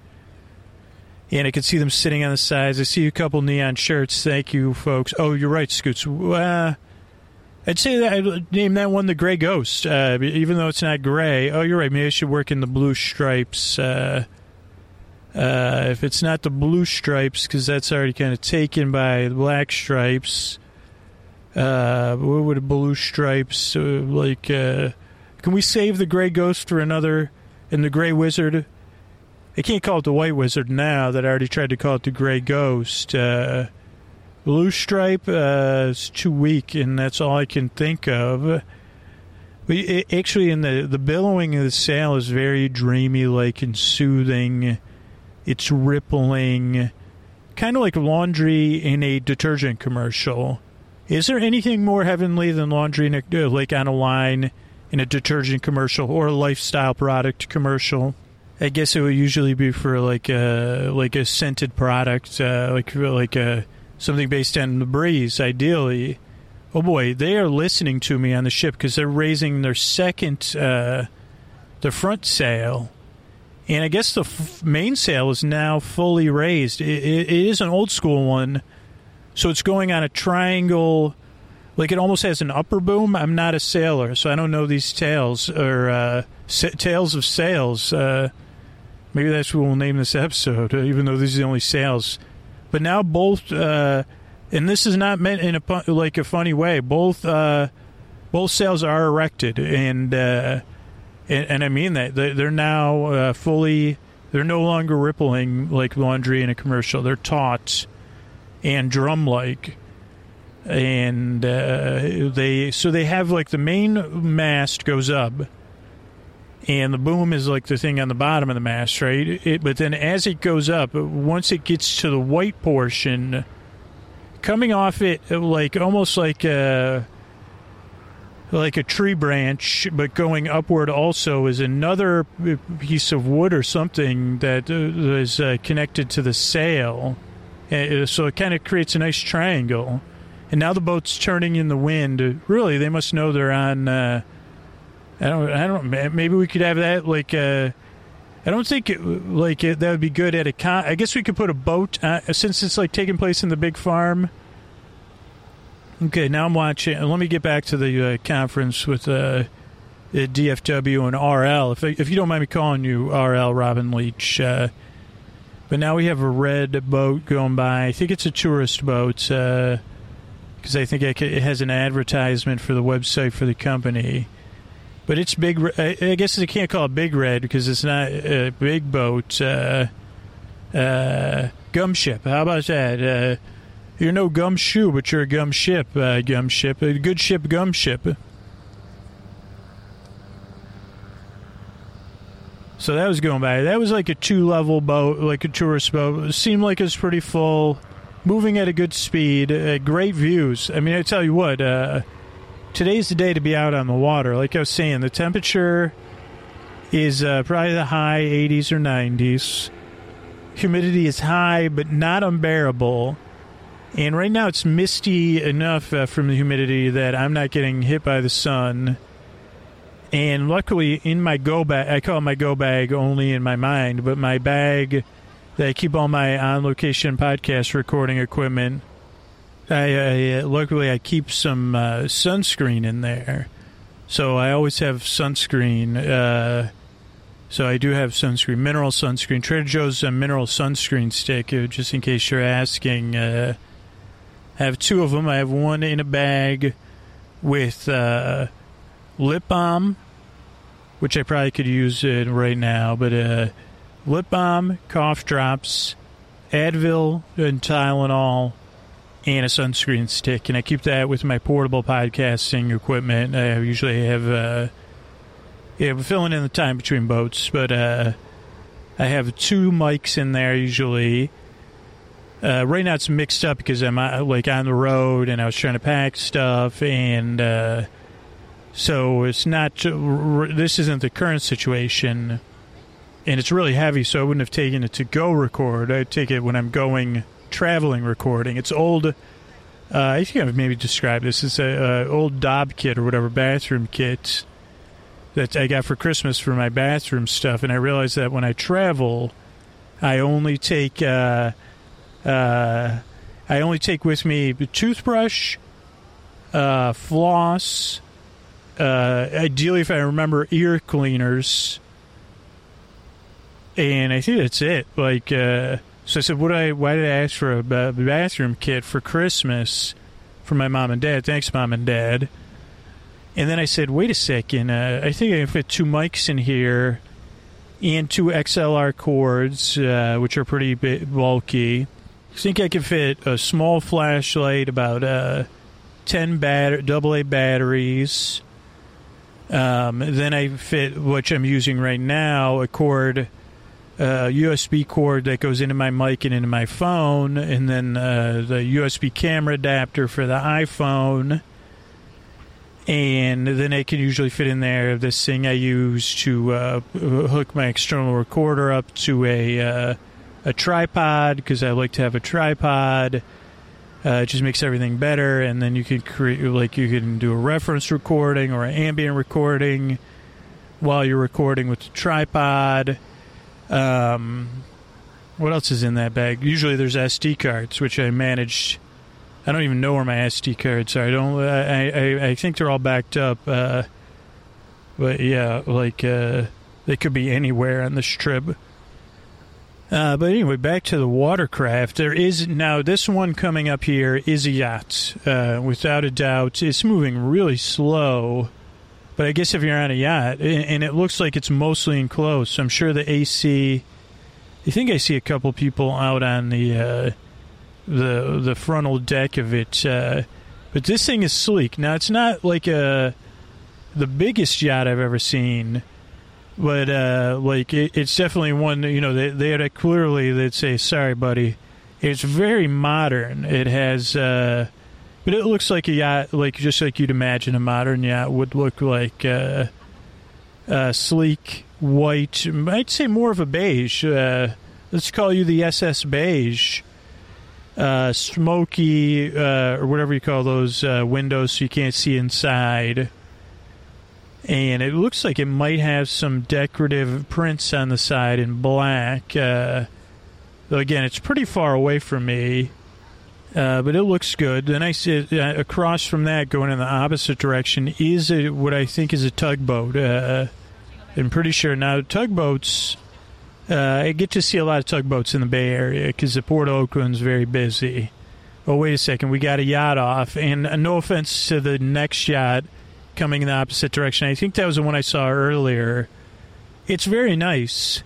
and I can see them sitting on the sides. I see a couple neon shirts. Thank you, folks. Oh, you're right, Scoots. Uh, I'd say that I'd name that one the Gray Ghost, uh, even though it's not gray. Oh, you're right. Maybe I should work in the blue stripes. Uh, uh, if it's not the blue stripes, because that's already kind of taken by the black stripes. Uh, what would blue stripes uh, like? Uh, can we save the gray ghost for another and the gray wizard? I can't call it the white wizard now that I already tried to call it the gray ghost. Uh, blue stripe uh, is too weak, and that's all I can think of. We, it, actually, in the the billowing of the sail is very dreamy, like and soothing. It's rippling, kind of like laundry in a detergent commercial. Is there anything more heavenly than laundry in a, uh, like on a line in a detergent commercial or a lifestyle product commercial? I guess it would usually be for like a like a scented product, uh, like like a something based on the breeze, ideally. Oh boy, they are listening to me on the ship because they're raising their second, uh, the front sail, and I guess the f- main sail is now fully raised. It, it, it is an old school one so it's going on a triangle, like it almost has an upper boom. I'm not a sailor, so I don't know these tales or uh, sa- tales of sails. Uh, maybe that's what we'll name this episode, uh, even though these are the only sails. But now both, uh, and this is not meant in a like a funny way. Both uh, both sails are erected, and uh, and, and, I mean that they're now fully. They're no longer rippling like laundry in a commercial. They're taut and drum like and uh, they so they have like the main mast goes up and the boom is like the thing on the bottom of the mast right it, but then as it goes up once it gets to the white portion coming off it like almost like a like a tree branch but going upward also is another piece of wood or something that is uh, connected to the sail uh, so it kind of creates a nice triangle. And now the boat's turning in the wind. Really, they must know they're on. Uh, I don't. I don't. Maybe we could have that like. Uh, I don't think it, like it, that would be good at a con. I guess we could put a boat uh, since it's like taking place in the big farm. Okay, now I'm watching. Let me get back to the uh, conference with uh, DFW and RL. If if you don't mind me calling you RL, Robin Leach. Uh, but now we have a red boat going by. I think it's a tourist boat because uh, I think it has an advertisement for the website for the company. But it's big. I guess I can't call it big red because it's not a big boat. Uh, uh, gum ship. How about that? You're no gum shoe, but you're a gum ship. Uh, gum ship. A good ship. Gum ship. So that was going by. That was like a two level boat, like a tourist boat. It seemed like it was pretty full, moving at a good speed, uh, great views. I mean, I tell you what, uh, today's the day to be out on the water. Like I was saying, the temperature is uh, probably the high 80s or 90s. Humidity is high, but not unbearable. And right now it's misty enough uh, from the humidity that I'm not getting hit by the sun and luckily, in my go bag, I call it my go bag only in my mind, but my bag that I keep all my on location podcast recording equipment. I, I luckily I keep some uh, sunscreen in there, So I always have sunscreen. Uh, so I do have sunscreen, mineral sunscreen. Trader Joe's a mineral sunscreen stick, uh, just in case you're asking. Uh, I have two of them. I have one in a bag with uh, lip balm, which I probably could use it right now, but uh, lip balm, cough drops, Advil, and Tylenol, and a sunscreen stick. And I keep that with my portable podcasting equipment. I usually have, uh, yeah, filling in the time between boats, but uh, I have two mics in there usually. Uh, right now it's mixed up because I'm uh, like on the road and I was trying to pack stuff and uh, so it's not this isn't the current situation and it's really heavy so I wouldn't have taken it to go record. I'd take it when I'm going traveling recording. It's old uh, I think I've maybe described this it's a, old Dopp kit or whatever bathroom kit that I got for Christmas for my bathroom stuff. And I realized that when I travel I only take uh, I only take with me the toothbrush, uh, floss, uh, ideally, if I remember, ear cleaners, and I think that's it. Like, uh, so I said, "What I? Why did I ask for a bathroom kit for Christmas for my mom and dad? Thanks, mom and dad." And then I said, "Wait a second. Uh, I think I can fit two mics in here." And two XLR cords, uh, which are pretty bulky think I can fit a small flashlight, about uh, 10 bat- AA batteries. Um, then I fit, which I'm using right now, a cord, uh, USB cord that goes into my mic and into my phone, and then uh, the USB camera adapter for the iPhone. And then I can usually fit in there this thing I use to uh, hook my external recorder up to a uh, a tripod because I like to have a tripod. Uh, it just makes everything better, and then you can create like you can do a reference recording or an ambient recording while you're recording with the tripod. Um, what else is in that bag? Usually there's SD cards, which I managed. I don't even know where my SD cards are. I don't. I I, I think they're all backed up. Uh, but yeah, like uh, they could be anywhere on this trip. Uh, but anyway, back to the watercraft. There is now this one coming up here is a yacht, uh, without a doubt. It's moving really slow, but I guess if you're on a yacht, and it looks like it's mostly enclosed, so I'm sure the AC. I think I see a couple people out on the uh, the the frontal deck of it, uh, but this thing is sleek. Now it's not like a the biggest yacht I've ever seen but uh, like it, it's definitely one. You know, they they clearly they'd say, "Sorry, buddy." It's very modern. It has, uh, but it looks like a yacht, like just like you'd imagine a modern yacht would look like. Uh, sleek white. I'd say more of a beige. Uh, let's call you the SS beige. Uh, smoky uh, or whatever you call those windows, so you can't see inside and it looks like it might have some decorative prints on the side in black. Uh, though again, it's pretty far away from me, uh, but it looks good. Then I see uh, across from that, going in the opposite direction, is a, what I think is a tugboat. Uh, I'm pretty sure now tugboats. Uh, I get to see a lot of tugboats in the Bay Area because the Port of Oakland's very busy. Oh, wait a second, we got a yacht off, and uh, no offense to the next yacht coming in the opposite direction. I think that was the one I saw earlier. It's very nice.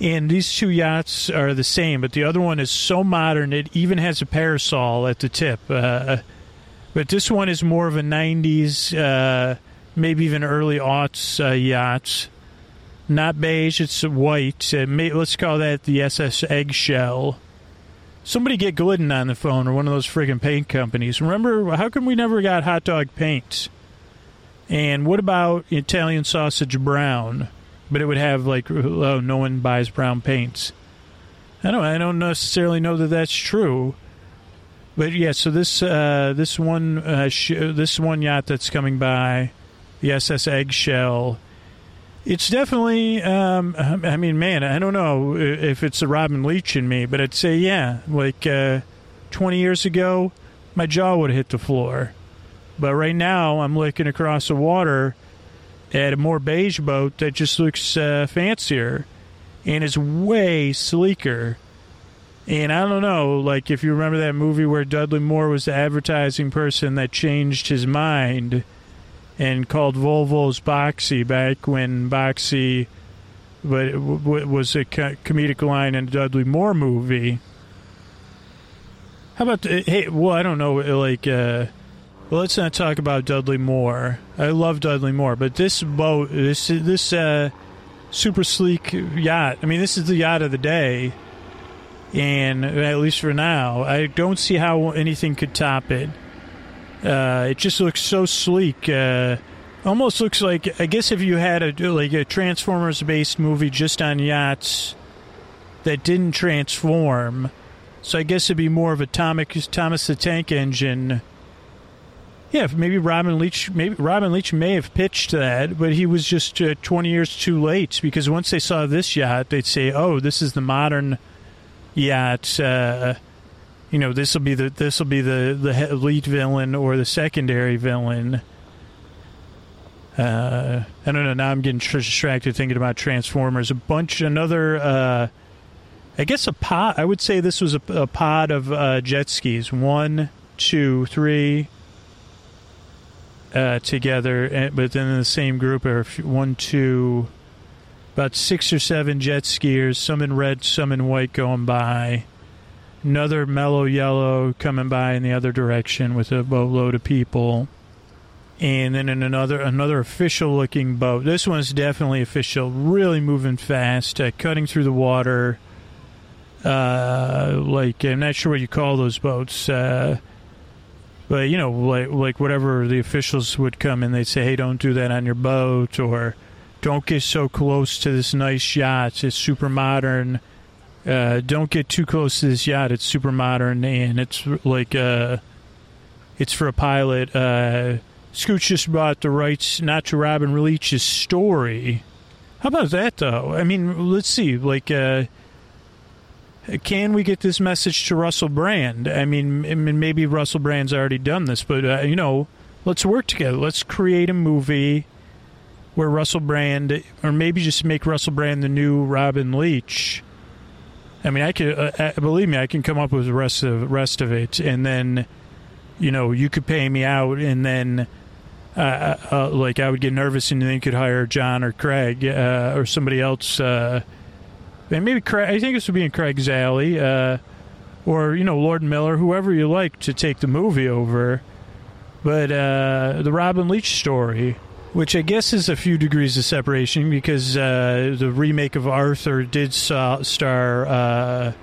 And these two yachts are the same, but the other one is so modern it even has a parasol at the tip. Uh, but this one is more of a 90s, uh, maybe even early aughts uh, yacht. Not beige, it's white. Uh, may, let's call that the SS Eggshell. Somebody get Glidden on the phone or one of those friggin' paint companies. Remember, how come we never got hot dog paint? And what about Italian sausage brown? But it would have like, oh, no one buys brown paints. I don't. I don't necessarily know that that's true. But yeah, so this uh, this one uh, sh- this one yacht that's coming by, the SS Eggshell, it's definitely. Um, I mean, man, I don't know if it's the Robin Leach in me, but I'd say yeah. Like uh, twenty years ago, my jaw would have hit the floor But right now, I'm looking across the water at a more beige boat that just looks uh, fancier and is way sleeker. And I don't know, like if you remember that movie where Dudley Moore was the advertising person that changed his mind and called Volvo's Boxy back when Boxy but it was a comedic line in a Dudley Moore movie. How about the, hey? Well, I don't know. Like, uh, well, let's not talk about Dudley Moore. I love Dudley Moore, but this boat, this this uh, super sleek yacht. I mean, this is the yacht of the day, and at least for now, I don't see how anything could top it. Uh, it just looks so sleek. Uh, almost looks like I guess if you had a like a Transformers based movie just on yachts that didn't transform, so I guess it'd be more of a Thomas Thomas the Tank Engine. Yeah, maybe Robin Leach. Maybe Robin Leach may have pitched that, but he was just uh, twenty years too late because once they saw this yacht, they'd say, "Oh, this is the modern yacht." Uh, you know, this will be the this will be the the lead villain or the secondary villain uh, I don't know. Now I'm getting distracted thinking about Transformers. A bunch, another. Uh, I guess a pod. I would say this was a, a pod of uh, jet skis. One, two, three. Uh, together, eh, but then the same group are one, two, about six or seven jet skiers. Some in red, some in white, going by. Another mellow yellow coming by in the other direction with a boatload of people and then in another another official looking boat. This one's definitely official, really moving fast, uh, cutting through the water. Uh, like I'm not sure what you call those boats, uh, but you know, like like whatever the officials would come and they'd say, "Hey, don't do that on your boat," or "Don't get so close to this nice yacht. It's super modern." Uh, don't get too close to this yacht. It's super modern and it's like uh, it's for a pilot. Uh, Scooch just bought the rights not to Robin Leach's story. How about that, though? I mean, let's see. Like, uh, can we get this message to Russell Brand? I mean, I mean maybe Russell Brand's already done this, but, uh, you know, let's work together. Let's create a movie where Russell Brand, or maybe just make Russell Brand the new Robin Leach. I mean, I could uh, uh believe me, I can come up with the rest of rest of it, and then, you know, you could pay me out, and then uh, uh, uh, like I would get nervous and then you could hire John or Craig or somebody else. Uh, and maybe Craig, I think this would be in Craig's alley, uh, or you know Lord Miller, whoever you like to take the movie over. But the Robin Leach story, which I guess is a few degrees of separation because the remake of Arthur did star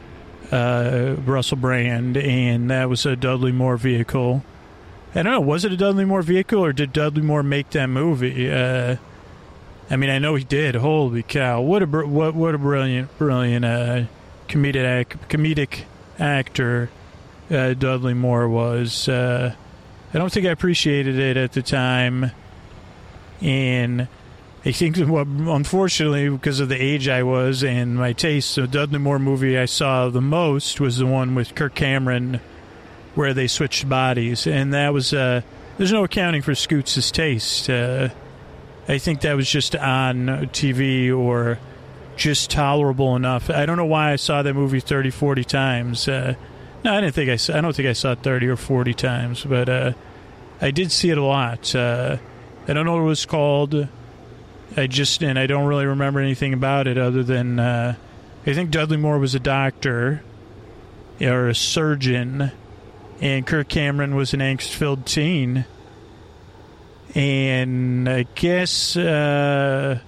Russell Brand, and that was a Dudley Moore vehicle. I don't know. Was it a Dudley Moore vehicle, or did Dudley Moore make that movie? Uh, I mean, I know he did. Holy cow! What a what what a brilliant brilliant uh, comedic comedic actor uh, Dudley Moore was. Uh, I don't think I appreciated it at the time, and I think, well, unfortunately, because of the age I was and my taste, the Dudley Moore movie I saw the most was the one with Kirk Cameron where they switched bodies, and that was uh, there's no accounting for Scoots' taste. I think that was just on TV or just tolerable enough. I don't know why I saw that movie 30, 40 times. Uh, no, I didn't think I. Saw, I don't think I saw it thirty or forty times, but uh, I did see it a lot. Uh, I don't know what it was called. I just and I don't really remember anything about it other than uh, I think Dudley Moore was a doctor or a surgeon and Kirk Cameron was an angst filled teen. And I guess, uh,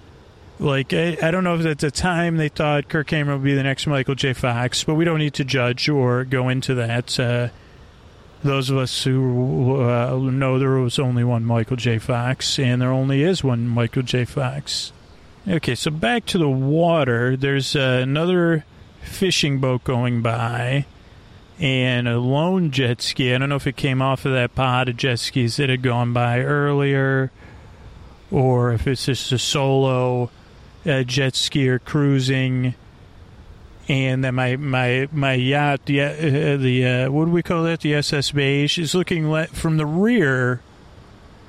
like, I, I, don't know if at the time they thought Kirk Cameron would be the next Michael J. Fox, but we don't need to judge or go into that. Uh, those of us who uh, know there was only one Michael J. Fox, and there only is one Michael J. Fox. Okay, so back to the water. There's uh, another fishing boat going by and a lone jet ski. I don't know if it came off of that pod of jet skis that had gone by earlier, or if it's just a solo uh, jet skier cruising. And then my my my yacht, the uh, the uh, what do we call that? The SS Beige is looking le- from the rear,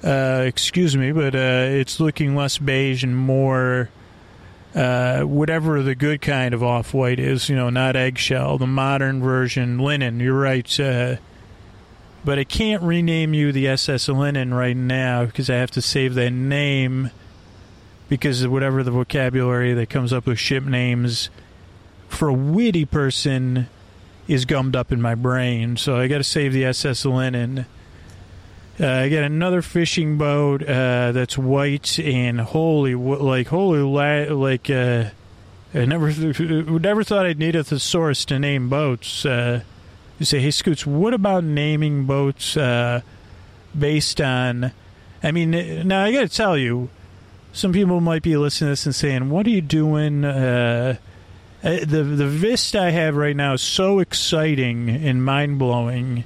uh, excuse me, but uh, it's looking less beige and more uh, whatever the good kind of off white is. You know, not eggshell, the modern version linen. You're right. Uh, but I can't rename you the SS Linen right now because I have to save that name because whatever the vocabulary that comes up with ship names for a witty person is gummed up in my brain. So I got to save the SS Linen. Uh, I got another fishing boat uh, that's white and holy, like holy, like uh, I never, never thought I'd need a thesaurus to name boats. Uh, you say, hey, Scoots, what about naming boats uh, based on? I mean, now I got to tell you, some people might be listening to this and saying, "What are you doing?" Uh, the the Vist I have right now is so exciting and mind blowing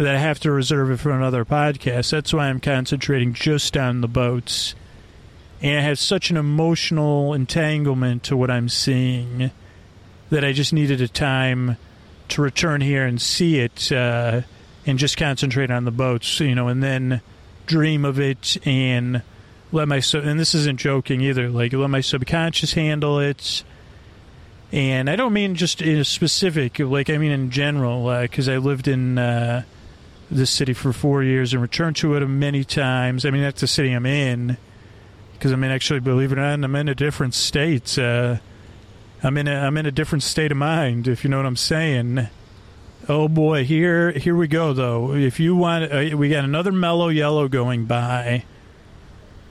that I have to reserve it for another podcast. That's why I'm concentrating just on the boats, and it has such an emotional entanglement to what I'm seeing that I just needed a time to return here and see it uh, and just concentrate on the boats, you know, and then dream of it and let my sub- and this isn't joking either. Like let my subconscious handle it. And I don't mean just in a specific, like I mean in general, because uh, I lived in uh, this city for four years and returned to it many times. I mean that's the city I'm in, because I mean actually, believe it or not, I'm in a different state. Uh, I'm in a I'm in a different state of mind, if you know what I'm saying. Oh boy, here here we go though. If you want, uh, we got another mellow yellow going by,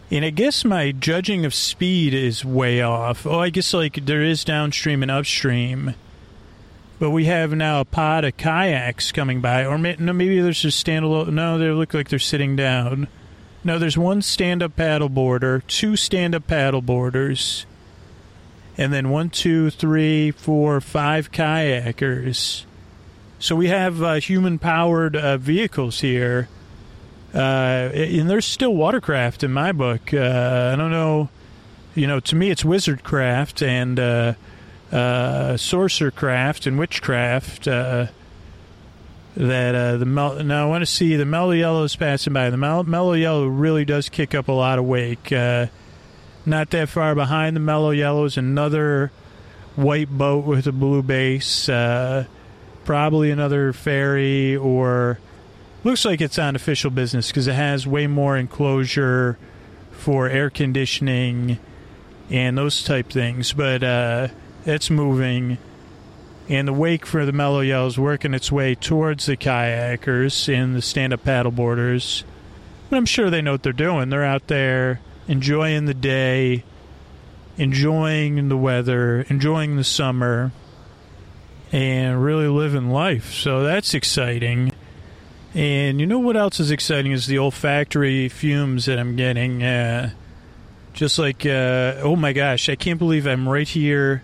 and I guess my judging of speed is way off. Oh, I guess like there is downstream and upstream, but we have now a pod of kayaks coming by, or maybe there's just standalone. No, they look like they're sitting down. No, there's one stand-up paddle boarder, two stand-up paddle boarders and then one, two, three, four, five kayakers. So we have uh, human powered uh, vehicles here. Uh, and there's still watercraft in my book. Uh, I don't know. You know, to me, it's wizardcraft and uh, uh, sorcerercraft and witchcraft. that the mel- now I want to see the mellow yellow is passing by. The mel- mellow yellow really does kick up a lot of wake not that far behind the mellow yellows, another white boat with a blue base. Uh, probably another ferry or looks like it's on official business because it has way more enclosure for air conditioning and those type things. But uh, it's moving. And the wake for the Mellow yell is working its way towards the kayakers and the stand up paddleboarders. But I'm sure they know what they're doing. They're out there enjoying the day, enjoying the weather, enjoying the summer, and really living life. So that's exciting. And you know what else is exciting is the olfactory fumes that I'm getting. Uh, just like, uh, oh my gosh, I can't believe I'm right here.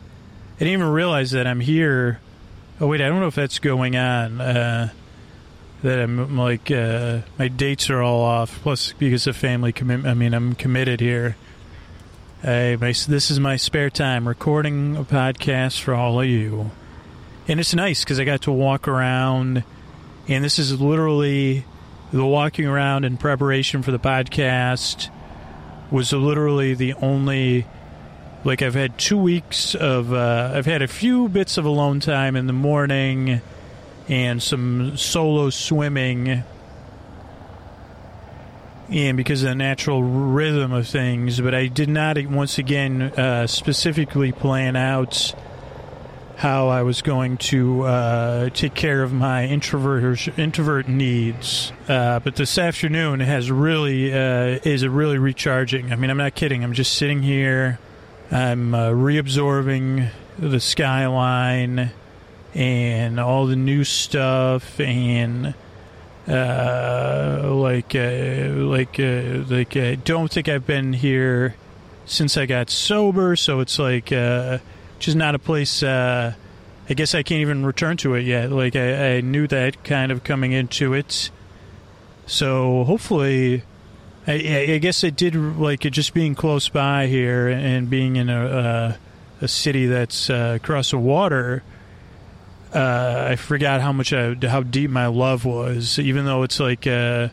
I didn't even realize that I'm here. Oh, wait, I don't know if that's going on. Uh, that I'm like uh, my dates are all off. Plus, because of family commitment, I mean I'm committed here. I, my, this is my spare time recording a podcast for all of you, and it's nice because I got to walk around, and this is literally the walking around in preparation for the podcast was literally the only like I've had two weeks of uh, I've had a few bits of alone time in the morning and some solo swimming. And because of the natural rhythm of things, but I did not once again uh, specifically plan out how I was going to uh, take care of my introvert introvert needs. Uh, but this afternoon has really uh, is a really recharging. I mean, I'm not kidding. I'm just sitting here. I'm uh, reabsorbing the skyline and all the new stuff and uh, like uh, like uh, like I don't think I've been here since I got sober, so it's like uh, just not a place. Uh, I guess I can't even return to it yet. Like I, I knew that kind of coming into it, so hopefully. I, I guess it did like it just being close by here and being in a uh, a city that's uh, across the water uh, I forgot how much I, how deep my love was, even though it's like uh,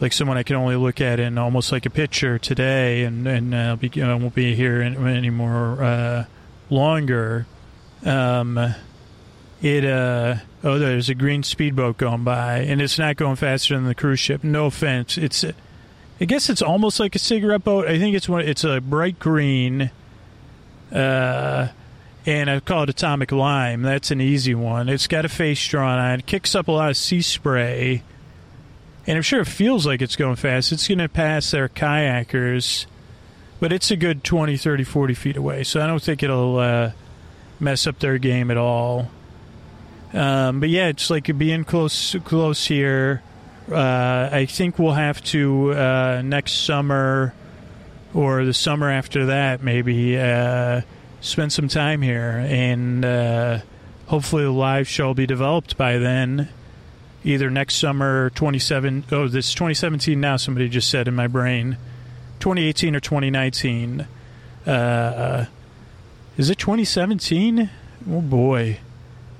like someone I can only look at in almost like a picture today, and and uh, I'll be, I won't be here anymore uh, longer. Um, it uh oh, there's a green speedboat going by, and it's not going faster than the cruise ship. No offense, it's I guess it's almost like a cigarette boat. I think it's one. It's a bright green. Uh, and I call it atomic lime. That's an easy one. It's got a face drawn on. It kicks up a lot of sea spray and I'm sure it feels like it's going fast. It's going to pass their kayakers, but it's a good 20, 30, 40 feet away. So I don't think it'll uh, mess up their game at all. Um, but yeah, it's like being close, close here. Uh, I think we'll have to uh, next summer or the summer after that, maybe uh, spend some time here, and uh, hopefully the live show will be developed by then either next summer 27 oh this 2017 now somebody just said in my brain 2018 or 2019 uh, is it 2017 oh boy.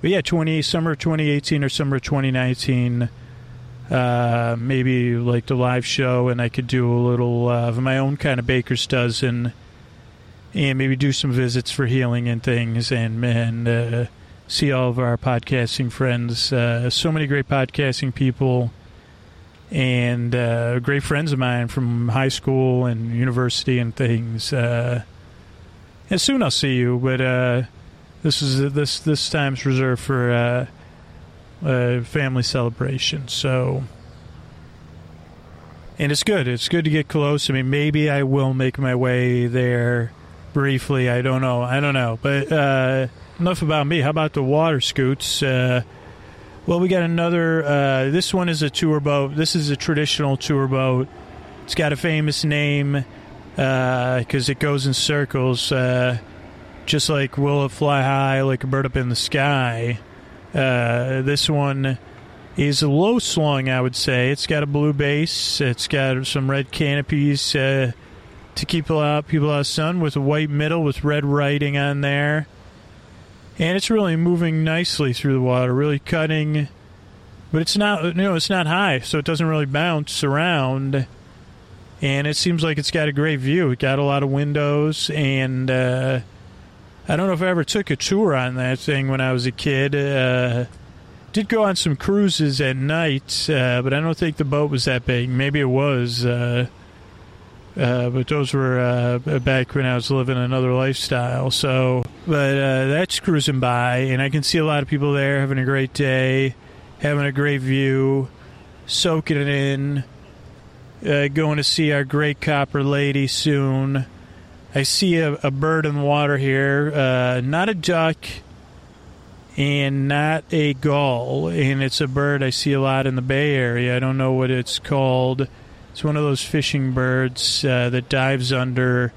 But yeah 20 summer 2018 or summer 2019 uh, maybe like the live show and i could do a little uh, of my own kind of baker's dozen and maybe do some visits for healing and things and and uh, see all of our podcasting friends. Uh, so many great podcasting people and uh, great friends of mine from high school and university and things. Uh, and soon I'll see you, but uh, this is this this time's reserved for uh, family celebration. So. And it's good. It's good to get close. I mean, maybe I will make my way there briefly. I don't know. I don't know. But uh, enough about me. How about the water scoots? Uh, well, we got another. Uh, this one is a tour boat. This is a traditional tour boat. It's got a famous name because uh, it goes in circles, uh, just like "Will it fly high like a bird up in the sky?" Uh, this one is low slung, I would say. It's got a blue base. It's got some red canopies uh, to keep out, people out of sun, with a white middle with red writing on there and it's really moving nicely through the water, really cutting. But it's not, you know, it's not high, so it doesn't really bounce around. And it seems like it's got a great view. It got a lot of windows, and uh, I don't know if I ever took a tour on that thing when I was a kid. Uh, did go on some cruises at night, uh, but I don't think the boat was that big. Maybe it was. Uh, uh, but those were uh, back when I was living another lifestyle. So, but uh, that's cruising by, and I can see a lot of people there having a great day, having a great view, soaking it in. Going to see our great copper lady soon. I see a, a bird in the water here, uh, not a duck and not a gull, and it's a bird I see a lot in the Bay Area. I don't know what it's called it's one of those fishing birds uh, that dives under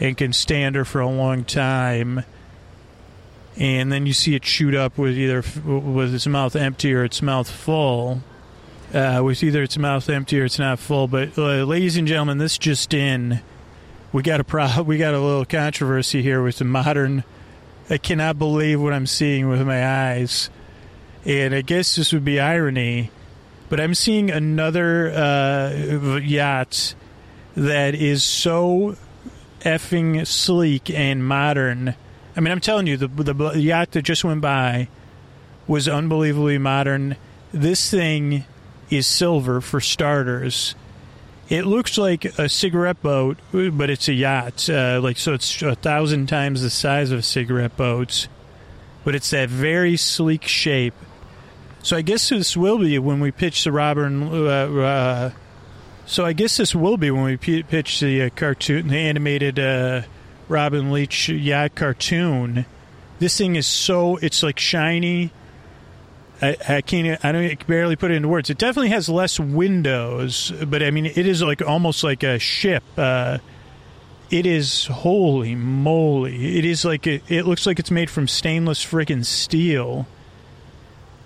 and can stay under for a long time. And then you see it shoot up with either with its mouth empty or its mouth full. Uh, with either its mouth empty or it's not full. But uh, ladies and gentlemen, this just in, we got a pro- we got a little controversy here with the modern. I cannot believe what I'm seeing with my eyes, and I guess this would be irony but I'm seeing another uh, yacht that is so effing sleek and modern. I mean, I'm telling you, the, the yacht that just went by was unbelievably modern. This thing is silver for starters. It looks like a cigarette boat, but it's a yacht. Uh, like so, it's a thousand times the size of cigarette boats, but it's that very sleek shape so I guess this will be when we pitch the Robin. Uh, uh, so I guess this will be when we p- pitch the uh, cartoon, the animated uh, Robin Leach yacht cartoon. This thing is so it's like shiny. I, I can't. I don't I can barely put it into words. It definitely has less windows, but I mean, it is like almost like a ship. Uh, it is holy moly! It is like it, it looks like it's made from stainless freaking steel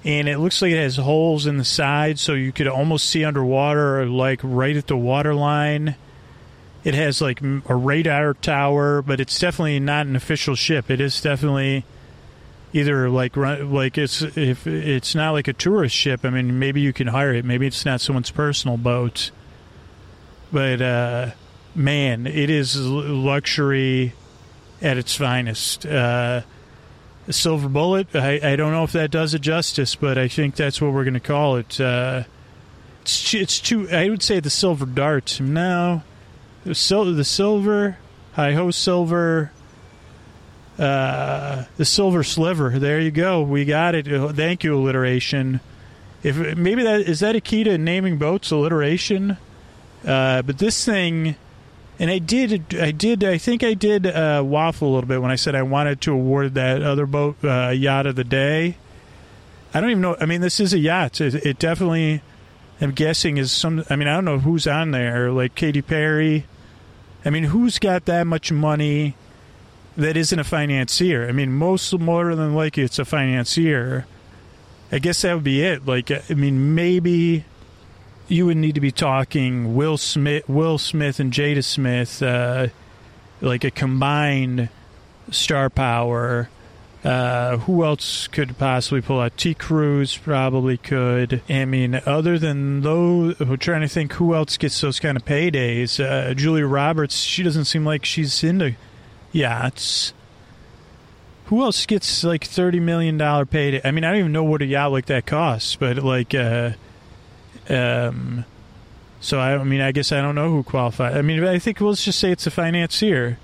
and it looks like it has holes in the side so you could almost see underwater like right at the water line it has like a radar tower but it's definitely not an official ship it is definitely either like like it's if it's not like a tourist ship i mean maybe you can hire it maybe it's not someone's personal boat but uh, man, it is luxury at its finest. Uh, silver bullet. I, I don't know if that does it justice, but I think that's what we're going to call it. Uh, it's, it's too. I would say the silver dart. No, the, sil- the silver. Hi ho, silver. Uh, the silver sliver. There you go. We got it. Thank you, alliteration. If maybe that is that a key to naming boats, alliteration. Uh, but this thing, and I did, I did, I think I did uh, waffle a little bit when I said I wanted to award that other boat uh, yacht of the day. I don't even know. I mean, this is a yacht. It, it definitely, I'm guessing, is some. I mean, I don't know who's on there, like Katy Perry. I mean, who's got that much money that isn't a financier? I mean, most more than likely it's a financier. I guess that would be it. Like, I mean, maybe you would need to be talking Will Smith, Will Smith, and Jada Smith, uh, like a combined star power. Uh, who else could possibly pull out? T. Cruise probably could. I mean, other than those, we're trying to think who else gets those kind of paydays. Uh, Julia Roberts, she doesn't seem like she's into yachts. Who else gets like thirty million dollar payday? I mean, I don't even know what a yacht like that costs, but like, uh, um, so I, I mean, I guess I don't know who qualifies. I mean, I think let's just say it's a financier.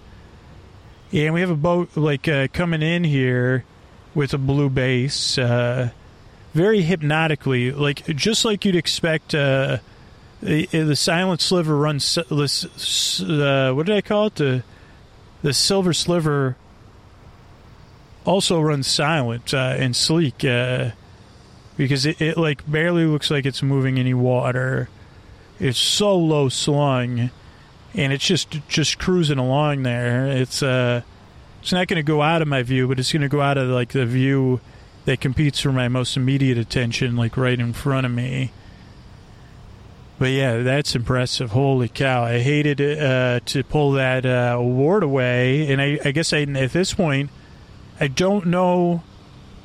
Yeah, and we have a boat like uh, coming in here with a blue base, uh, very hypnotically, like just like you'd expect. Uh, the, the silent sliver runs. Uh, what did I call it? The the silver sliver also runs silent uh, and sleek uh, because it, it like barely looks like it's moving any water. It's so low slung and it's just just cruising along there. It's uh, it's not going to go out of my view, but it's going to go out of like the view that competes for my most immediate attention, like right in front of me. But yeah, that's impressive. Holy cow! I hated uh, to pull that uh, award away, and I, I guess I, at this point, I don't know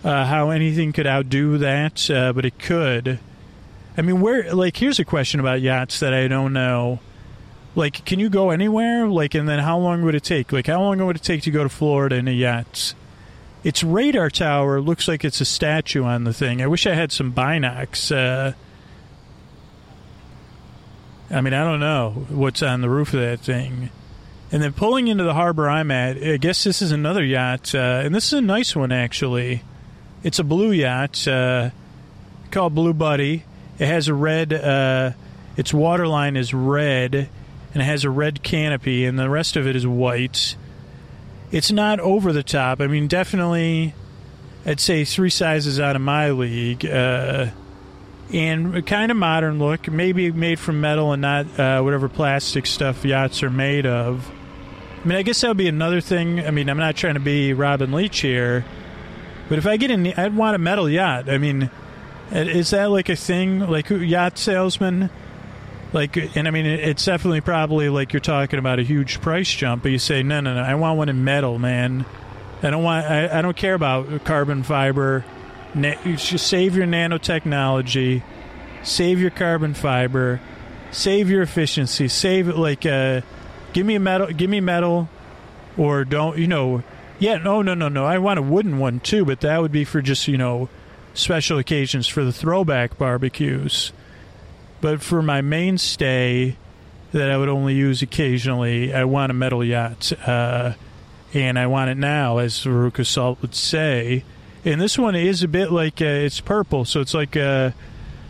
uh, how anything could outdo that, uh, but it could. I mean, where? Like, here's a question about yachts that I don't know like can you go anywhere like and then how long would it take like how long would it take to go to florida in a yacht its radar tower looks like it's a statue on the thing i wish i had some binocs uh, i mean i don't know what's on the roof of that thing and then pulling into the harbor i'm at i guess this is another yacht uh, and this is a nice one actually it's a blue yacht uh, called blue buddy it has a red uh, its waterline is red and it has a red canopy, and the rest of it is white. It's not over the top. I mean, definitely, I'd say three sizes out of my league. And kind of modern look, maybe made from metal and not uh, whatever plastic stuff yachts are made of. I mean, I guess that would be another thing. I mean, I'm not trying to be Robin Leach here, but if I get in, I'd want a metal yacht. I mean, is that like a thing? Like yacht salesman? like and i mean it's definitely probably like you're talking about a huge price jump but you say no no no i want one in metal man i don't want i, I don't care about carbon fiber you just save your nanotechnology save your carbon fiber save your efficiency save it like uh give me a metal give me metal or don't you know yeah no no no no i want a wooden one too but that would be for just you know special occasions for the throwback barbecues but for my mainstay that I would only use occasionally, I want a metal yacht. Uh, and I want it now, as Veruca Salt would say. And this one is a bit like uh, it's purple, so it's like uh,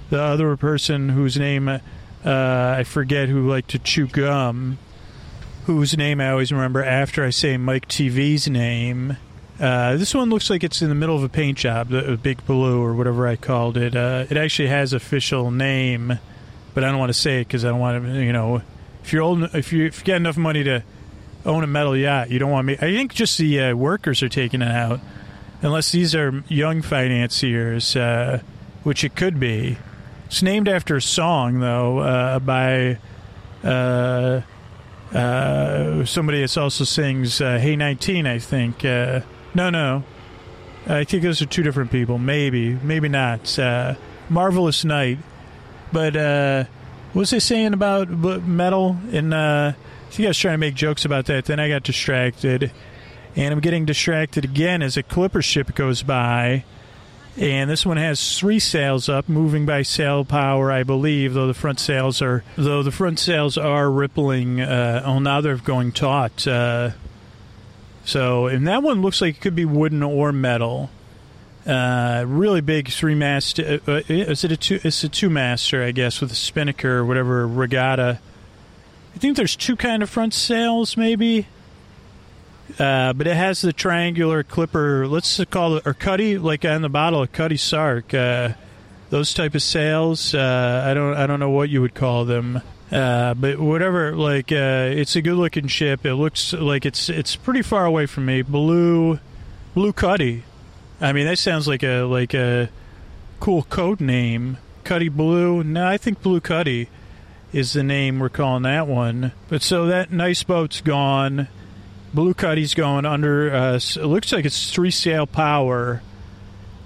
the other person whose name uh, I forget who liked to chew gum, whose name I always remember after I say Mike Teavee's name. Uh, this one looks like it's in the middle of a paint job, the Big Blue or whatever I called it. Uh, it actually has official name but I don't want to say it because I don't want to. You know, if you're old, if you if you got enough money to own a metal yacht, you don't want me. I think just the uh, workers are taking it out, unless these are young financiers, uh, which it could be. It's named after a song though uh, by uh, uh, somebody that also sings uh, "Hey 19." I think. no, no. I think those are two different people. Maybe, maybe not. Marvelous Night but what was I saying about metal? And I think I was trying to make jokes about that. Then I got distracted, and I'm getting distracted again as a clipper ship goes by. And this one has three sails up, moving by sail power, I believe. Though the front sails are, though the front sails are rippling. Uh, oh, now they're going taut. Uh, so, and that one looks like it could be wooden or metal. Uh, really big three mast. Uh, uh, is it a two? It's a two master, I guess, with a spinnaker or whatever regatta. I think there's two kind of front sails, maybe. Uh, but it has the triangular clipper. Let's call it or cutty, like on the bottle of Cutty Sark. Uh, those type of sails. Uh, I don't. I don't know what you would call them. Uh, but whatever, like uh, it's a good looking ship. It looks like it's it's pretty far away from me. Blue, blue Cuddy. I mean, that sounds like a like a cool code name. Cuddy Blue. No, I think Blue Cuddy is the name we're calling that one. But so that nice boat's gone. Blue Cuddy's going under. Uh, it looks like it's three sail power.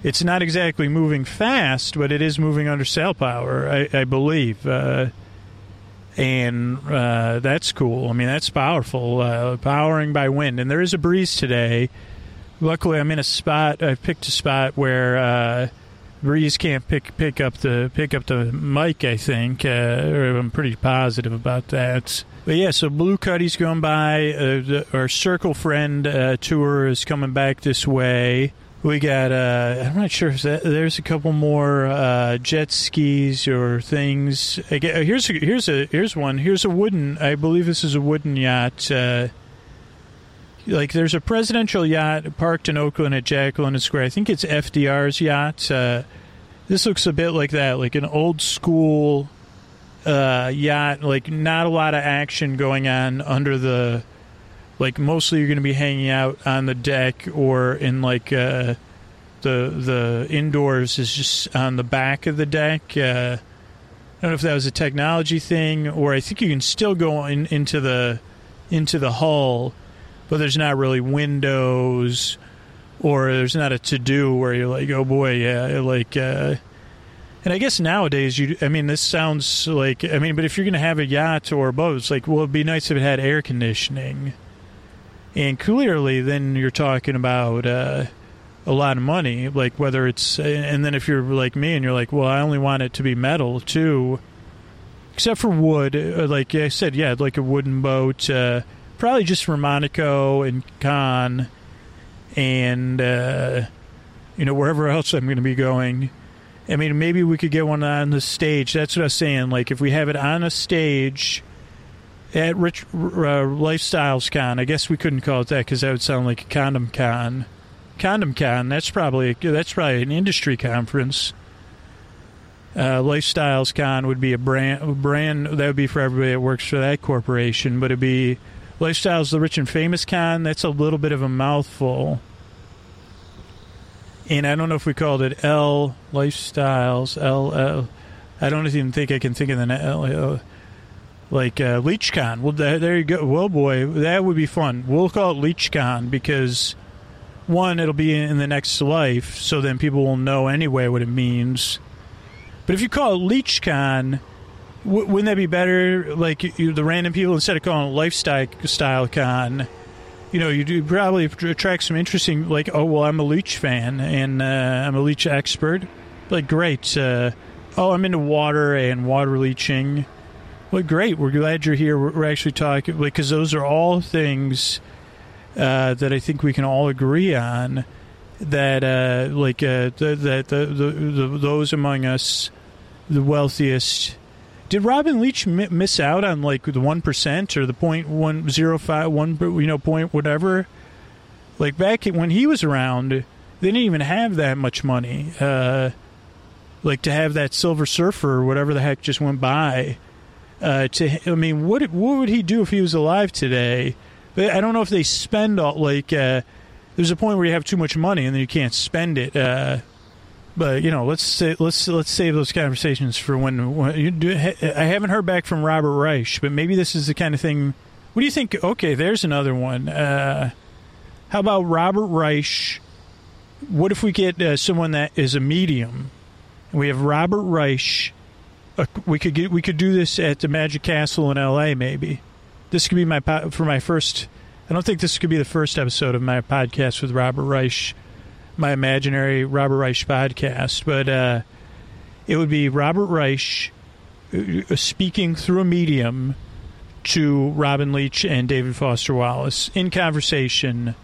It's not exactly moving fast, but it is moving under sail power, I, I believe. Uh, and uh, that's cool. I mean, that's powerful. Uh, powering by wind, and there is a breeze today luckily I'm in a spot. I've picked a spot where uh, Breeze can't pick pick up the pick up the mic. I think uh, I'm pretty positive about that. But yeah, so Blue Cuddy's going by. Uh, the, our Circle Friend uh, tour is coming back this way. We got. Uh, I'm not sure if that, there's a couple more uh, jet skis or things. Here's a, here's a here's one. Here's a wooden. I believe this is a wooden yacht. Uh, like there's a presidential yacht parked in Oakland at Jack London Square. I think it's FDR's yacht. Uh, this looks a bit like that, like an old school uh, yacht. Like not a lot of action going on under the. Like mostly you're going to be hanging out on the deck or in like uh, the the indoors is just on the back of the deck. Uh, I don't know if that was a technology thing or I think you can still go in, into the into the hull but there's not really windows or there's not a to do where you're like, oh boy, yeah, like. Uh, and I guess nowadays, you. I mean, this sounds like. I mean, but if you're going to have a yacht or a boat, it's like, well, it'd be nice if it had air conditioning. And clearly, then you're talking about uh, a lot of money. Like whether it's, and then if you're like me and you're like, well, I only want it to be metal too, except for wood. Uh, like I said, yeah, like a wooden boat. Uh, probably just for Monaco and Cannes and uh, you know wherever else I'm going to be going. I mean, maybe we could get one on the stage. That's what I was saying. Like if we have it on a stage at Rich uh, Lifestyles Con, I guess we couldn't call it that because that would sound like a condom con. Condom con. That's probably that's probably an industry conference. Uh, Lifestyles Con would be a brand brand that would be for everybody that works for that corporation, but it'd be Lifestyles the Rich and Famous Con, that's a little bit of a mouthful. And I don't know if we called it L Lifestyles, L, L I don't even think I can think of the L, L like uh, LeechCon. Well, there you go. Well, boy, that would be fun. We'll call it LeechCon because one, it'll be in the next life, so then people will know anyway what it means. But if you call it LeechCon, W- wouldn't that be better? Like you, the random people instead of calling it lifestyle style con, you know, you do probably attract some interesting. Like, oh well, I'm a Leech fan and uh, I'm a Leech expert. Like, great. Uh, oh, I'm into water and water leeching. Well, great. We're glad you're here. We're, we're actually talking because those are all things uh, that I think we can all agree on. That uh, like uh, that the, the, the, those among us, the wealthiest did Robin Leach miss out on like the one percent or the point one zero five one you know point whatever? Like back when he was around, they didn't even have that much money. Uh, like to have that Silver Surfer or whatever the heck just went by. Uh, to I mean, what what would he do if he was alive today? But I don't know if they spend all like. Uh, there's a point where you have too much money and then you can't spend it. Uh, but you know, let's say, let's let's save those conversations for when, when you do. I haven't heard back from Robert Reich, but maybe this is the kind of thing. What do you think? Okay, there's another one. Uh, how about Robert Reich? What if we get uh, someone that is a medium? We have Robert Reich uh, we could get we could do this at the Magic Castle in L.A. Maybe this could be my po- for my first. I don't think this could be the first episode of my podcast with Robert Reich, my imaginary Robert Reich podcast, but uh, it would be Robert Reich uh, speaking through a medium to Robin Leach and David Foster Wallace in conversation.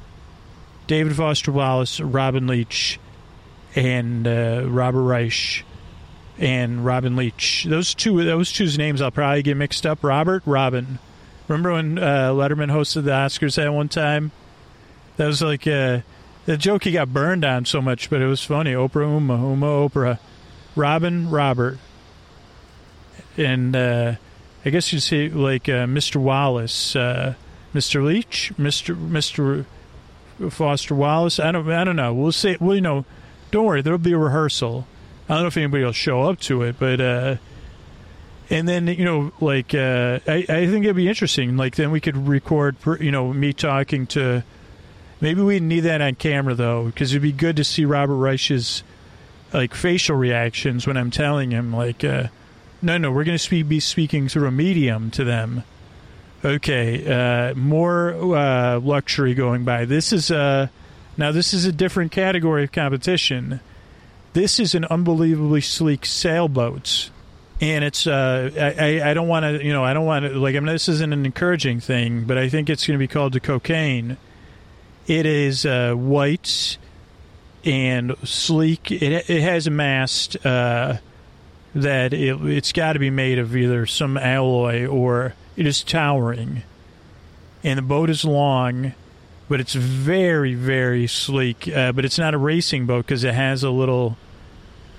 David Foster Wallace, Robin Leach, and uh, Robert Reich and Robin Leach. Those two, those two's names, I'll probably get mixed up. Robert, Robin. Remember when uh, Letterman hosted the Oscars that one time? That was like uh, the joke he got burned on so much, but it was funny. Oprah, Uma, Uma, Oprah. Robin, Robert. And uh, I guess you'd say like uh, Mr. Wallace, uh, Mr. Leach, Mr. Mr. Foster Wallace. I don't, I don't know. We'll say, well, you know, don't worry, there'll be a rehearsal. I don't know if anybody will show up to it, but uh, and then you know, like uh, I, I think it'd be interesting. Like then we could record, you know, me talking to. Maybe we need that on camera though, because it'd be good to see Robert Reich's like facial reactions when I'm telling him like, uh, no, no, we're going to be speaking through a medium to them. Okay, uh, more uh, luxury going by. This is uh, now this is a different category of competition. This is an unbelievably sleek sailboat, and it's. Uh, I I don't want to you know I don't want to like I mean this isn't an encouraging thing, but I think it's going to be called the cocaine. It is uh, white and sleek. It it has a mast uh, that it, it's got to be made of either some alloy or it is towering, and the boat is long but it's very very sleek. Uh, but it's not a racing boat because it has a little.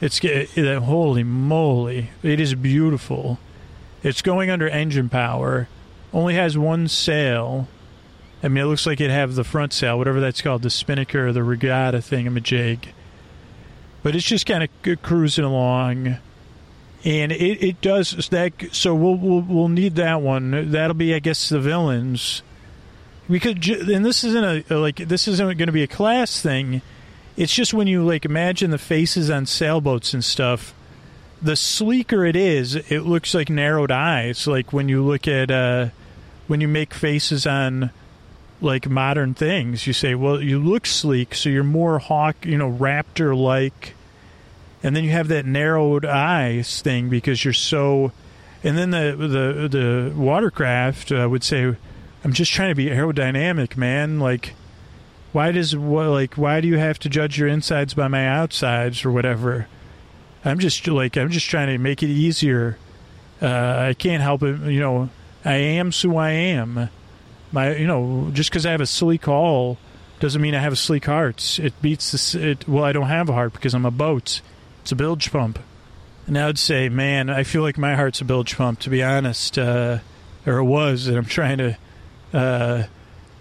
It's it, holy moly! It is beautiful. It's going under engine power. Only has one sail. I mean, it looks like it have the front sail, whatever that's called, the spinnaker or the regatta thingamajig. But it's just kind of cruising along, and it, it does that. So we'll, we'll we'll need that one. That'll be, I guess, the villains could, and this isn't a like this isn't going to be a class thing. It's just when you like imagine the faces on sailboats and stuff. The sleeker it is, it looks like narrowed eyes. Like when you look at uh, when you make faces on like modern things, you say, "Well, you look sleek, so you're more hawk, you know, raptor like." And then you have that narrowed eyes thing because you're so. And then the the the watercraft uh, would say I'm just trying to be aerodynamic, man. Like, why does what like why do you have to judge your insides by my outsides or whatever? I'm just like I'm just trying to make it easier. Uh, I can't help it, you know. I am who I am. My, you know, just because I have a sleek hull doesn't mean I have a sleek heart. It beats the. It, well, I don't have a heart because I'm a boat. It's a bilge pump. And I would say, man, I feel like my heart's a bilge pump, to be honest, uh, or it was, and I'm trying to uh,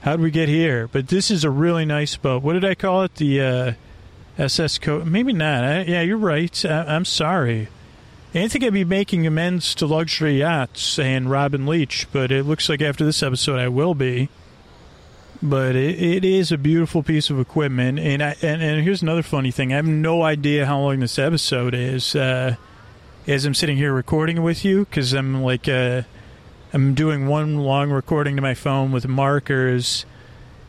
how did we get here? But this is a really nice boat. What did I call it? The uh, SS Co. Maybe not. I, yeah, you're right. I, am sorry. I didn't think I'd be making amends to luxury yachts and Robin Leach, but it looks like after this episode I will be. But it, it is a beautiful piece of equipment, and I and, and here's another funny thing. I have no idea how long this episode is. Uh, as I'm sitting here recording with you, because I'm like. Uh, I'm doing one long recording to my phone with markers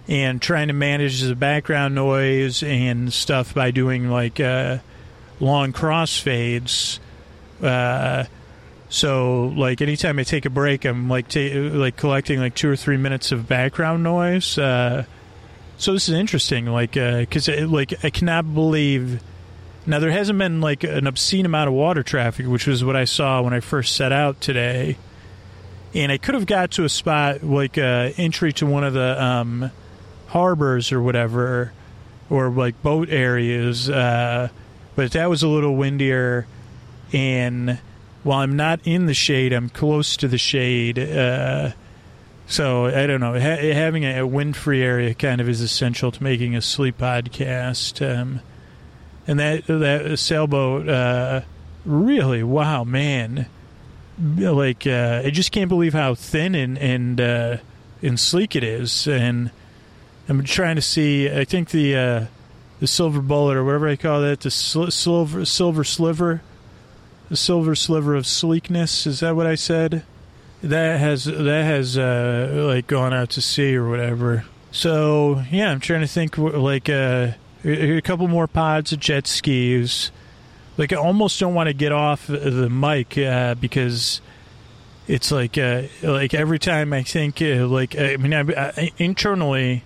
and trying to manage the background noise and stuff by doing like uh, long crossfades. Uh, so like anytime I take a break, I'm like ta- like collecting like two or three minutes of background noise. Uh, so this is interesting, like because uh, like I cannot believe. Now there hasn't been like an obscene amount of water traffic, which was what I saw when I first set out today and I could have got to a spot like uh, entry to one of the um, harbors or whatever, or like boat areas. Uh, but that was a little windier, and while I'm not in the shade, I'm close to the shade. Uh, so I don't know. Ha- having a wind-free area kind of is essential to making a sleep podcast. Um, and that that sailboat, uh, really, wow, man like uh, I just can't believe how thin and and uh, and sleek it is. And I'm trying to see. I think the uh, the silver bullet or whatever I call that, the sl- silver silver sliver, a silver sliver of sleekness. Is that what I said? That has that has uh, like gone out to sea or whatever. So yeah, I'm trying to think like uh, a couple more pods of jet skis. Like I almost don't want to get off the mic uh, because it's like uh, like every time I think uh, like I mean I, I, internally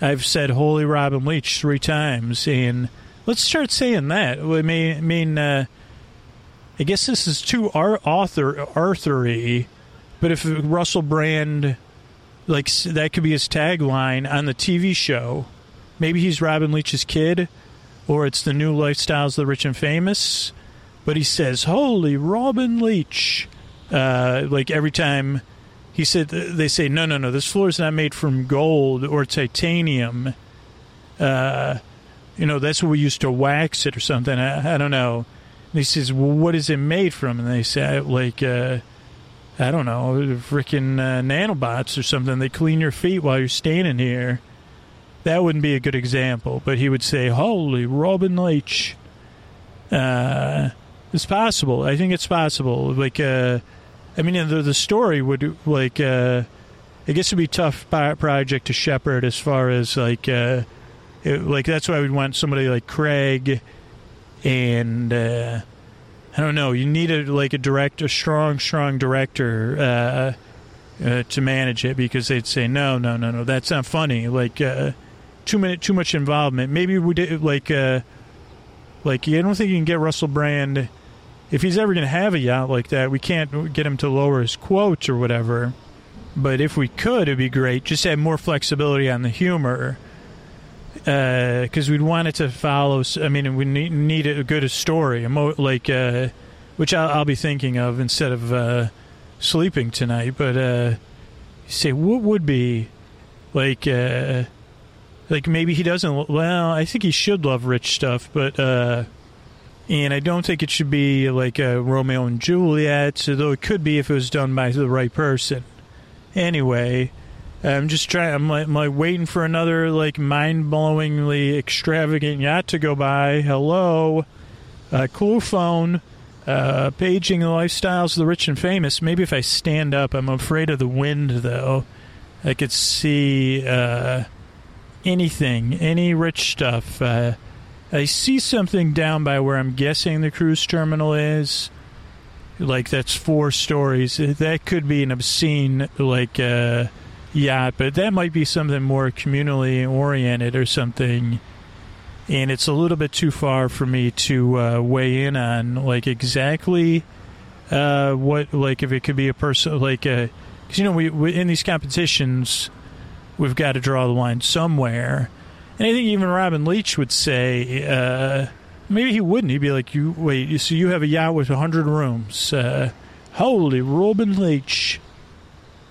I've said "Holy Robin Leach" three times, and let's start saying that. I mean, I mean, uh, I guess this is too author Arthury, but if Russell Brand like that could be his tagline on the TV show, maybe he's Robin Leach's kid, or it's the new lifestyles of the rich and famous. But he says, "Holy Robin Leach." Uh, like every time he said, they say, no, no, no, this floor is not made from gold or titanium. Uh, you know, that's what we used to wax it or something. I, I don't know. He says, well, what is it made from? And they say, like, uh, I don't know, freaking uh, nanobots or something. They clean your feet while you're standing here. That wouldn't be a good example. But he would say, holy Robin Leach. Uh, it's possible. I think it's possible. Like, uh, I mean, the the story would like. Uh, I guess it'd be tough project to shepherd as far as like, uh, it, like that's why we'd want somebody like Craig, and uh, I don't know. You need a like a direct, a strong, strong director uh, uh, to manage it because they'd say no, no, no, no, that's not funny. Like uh, too many, too much involvement. Maybe we did like, uh, like I don't think you can get Russell Brand if he's ever going to have a yacht like that, we can't get him to lower his quotes or whatever. But if we could, it'd be great. Just have more flexibility on the humor, because uh, we'd want it to follow. I mean, we need, need a good story, like uh, which I'll, I'll, be thinking of instead of uh, sleeping tonight. But uh, say, what would be like? Uh, like maybe he doesn't. Well, I think he should love rich stuff, but uh, and I don't think it should be like a Romeo and Juliet, though it could be if it was done by the right person. Anyway, I'm just trying. I'm like, I'm like waiting for another like mind-blowingly extravagant yacht to go by. Hello, uh, cool phone, uh, paging the lifestyles of the rich and famous. Maybe if I stand up, I'm afraid of the wind though. I could see uh, anything, any rich stuff. Uh, I see something down by where I'm guessing the cruise terminal is. Like that's four stories. That could be an obscene like yacht, but that might be something more communally oriented or something. And it's a little bit too far for me to uh, weigh in on like exactly uh, what like if it could be a person like because uh, you know we, we in these competitions we've got to draw the line somewhere and I think even Robin Leach would say, uh, maybe he wouldn't. He'd be like, "You wait, so you have a yacht with hundred rooms? Uh, holy Robin Leach!"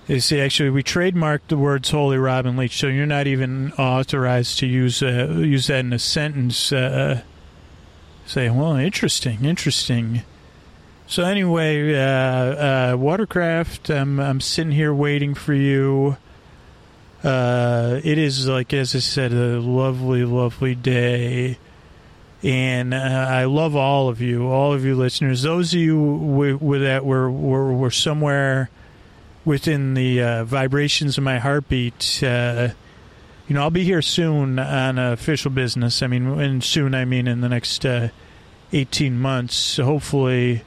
They see, actually we trademarked the words "Holy Robin Leach," so you're not even authorized to use uh, use that in a sentence. Uh, say, well, interesting, interesting. So anyway, uh, uh, Watercraft, I'm I'm sitting here waiting for you. Uh, it is like as I said, a lovely, lovely day, and uh, I love all of you, all of you listeners. Those of you with, with that were, were were somewhere within the uh, vibrations of my heartbeat. Uh, you know, I'll be here soon on official business. I mean, and soon I mean in the next uh, eighteen months. So hopefully,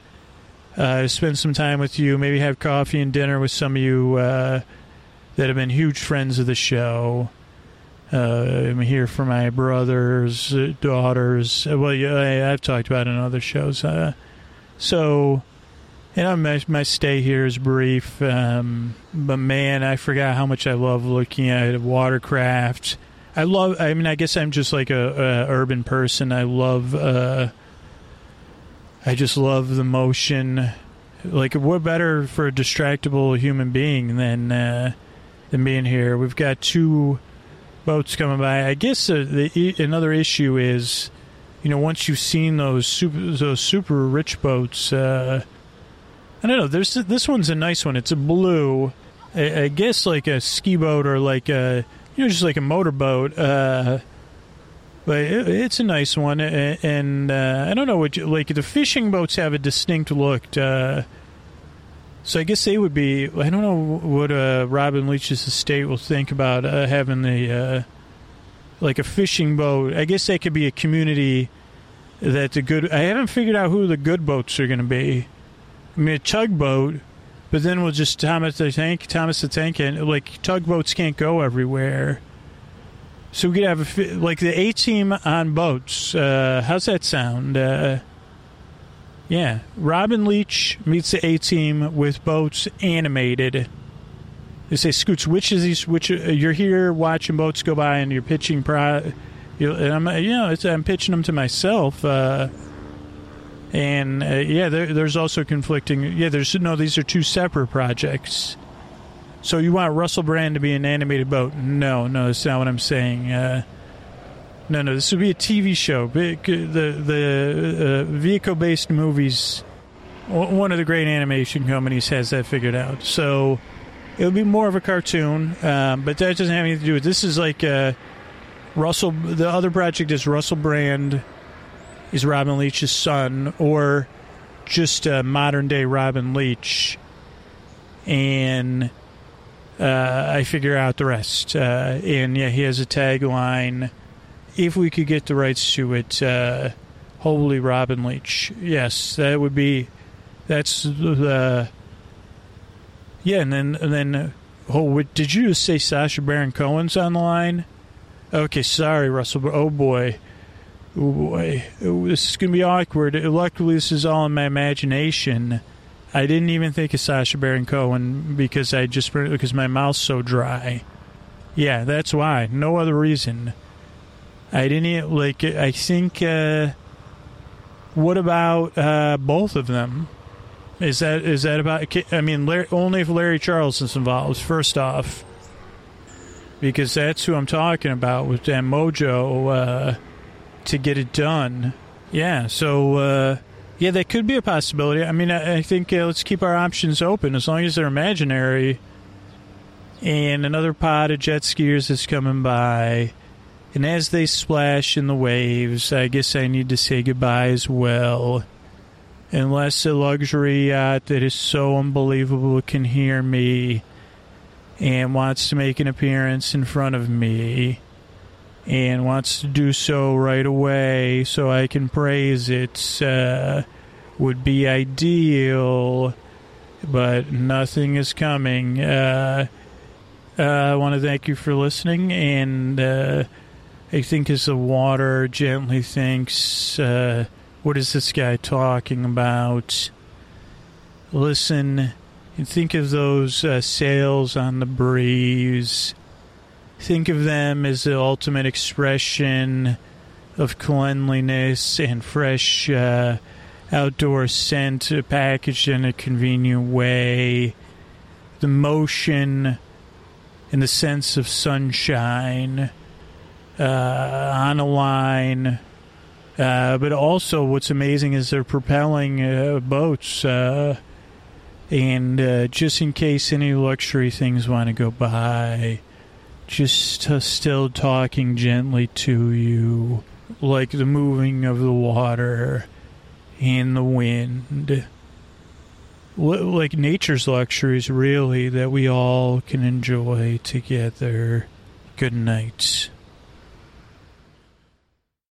uh, spend some time with you. Maybe have coffee and dinner with some of you that have been huge friends of the show. Uh, I'm here for my brothers, daughters. Well, yeah, I, have talked about it in other shows. Uh, so, you my, my stay here is brief. Um, but man, I forgot how much I love looking at watercraft. I love. I mean, I guess I'm just like a, a urban person. I love. Uh, I just love the motion. Like, what better for a distractible human being than uh, than being here. We've got two boats coming by. I guess uh, the, another issue is, you know, once you've seen those super those super rich boats, uh, I don't know. There's this one's a nice one. It's a blue. I, I guess like a ski boat or like a you know just like a motorboat. Uh, but it, it's a nice one, and uh, I don't know what you, like the fishing boats have a distinct look. Uh, so I guess they would be. I don't know what uh, Robin Leach's estate will think about uh, having the uh, like a fishing boat. I guess they could be a community that the good. I haven't figured out who the good boats are going to be. I mean, a tugboat, but then we'll just Thomas the tank, Thomas the tank, and like tugboats can't go everywhere. So we could have a, like the A team on boats. Uh, how's that sound? Uh, yeah, Robin Leach meets the A team with boats animated. They say, Scoots, which is these? Which uh, you're here watching boats go by, and you're pitching. Pro, you and I'm, you know, I'm pitching them to myself. Uh, and uh, yeah, there, there's also conflicting. Yeah, there's no. These are two separate projects. So you want Russell Brand to be an animated boat? No, no, that's not what I'm saying. Uh, no, no, this would be a TV show. Big- The the uh, vehicle-based movies. One of the great animation companies has that figured out. So it would be more of a cartoon, um, but that doesn't have anything to do with. This is like uh, Russell. The other project is Russell Brand is Robin Leach's son, or just a modern day Robin Leach, and uh, I figure out the rest. Uh, and yeah, he has a tagline. If we could get the rights to it, uh, holy Robin Leach. Yes, that would be. That's the. Yeah, and then and then. uh, Oh, what, did you just say Sacha Baron Cohen's on the line? Okay, sorry, Russell. Oh boy, oh boy, Oh, this is gonna be awkward. Luckily, this is all in my imagination. I didn't even think of Sacha Baron Cohen because I just because my mouth's so dry. Yeah, that's why. No other reason. I didn't like. I think. Uh, what about uh, both of them? Is that is that about? I mean, Larry, only if Larry Charles is involved. First off, because that's who I'm talking about with that mojo uh, to get it done. Yeah. So uh, yeah, that could be a possibility. I mean, I, I think uh, let's keep our options open as long as they're imaginary. And another pod of jet skiers is coming by. And as they splash in the waves, I guess I need to say goodbye as well. Unless a luxury yacht that is so unbelievable can hear me and wants to make an appearance in front of me and wants to do so right away so I can praise it uh, would be ideal, but nothing is coming. Uh, uh, I want to thank you for listening, and uh, I think as the water gently thinks, uh, what is this guy talking about? Listen and think of those uh, sails on the breeze. Think of them as the ultimate expression of cleanliness and fresh uh, outdoor scent uh, packaged in a convenient way. The motion and the sense of sunshine uh, on a line. Uh, but also, what's amazing is they're propelling uh, boats. Uh, and just in case any luxury things want to go by, just uh, still talking gently to you, like the moving of the water and the wind. Li- Like nature's luxuries, really, that we all can enjoy together. Good night.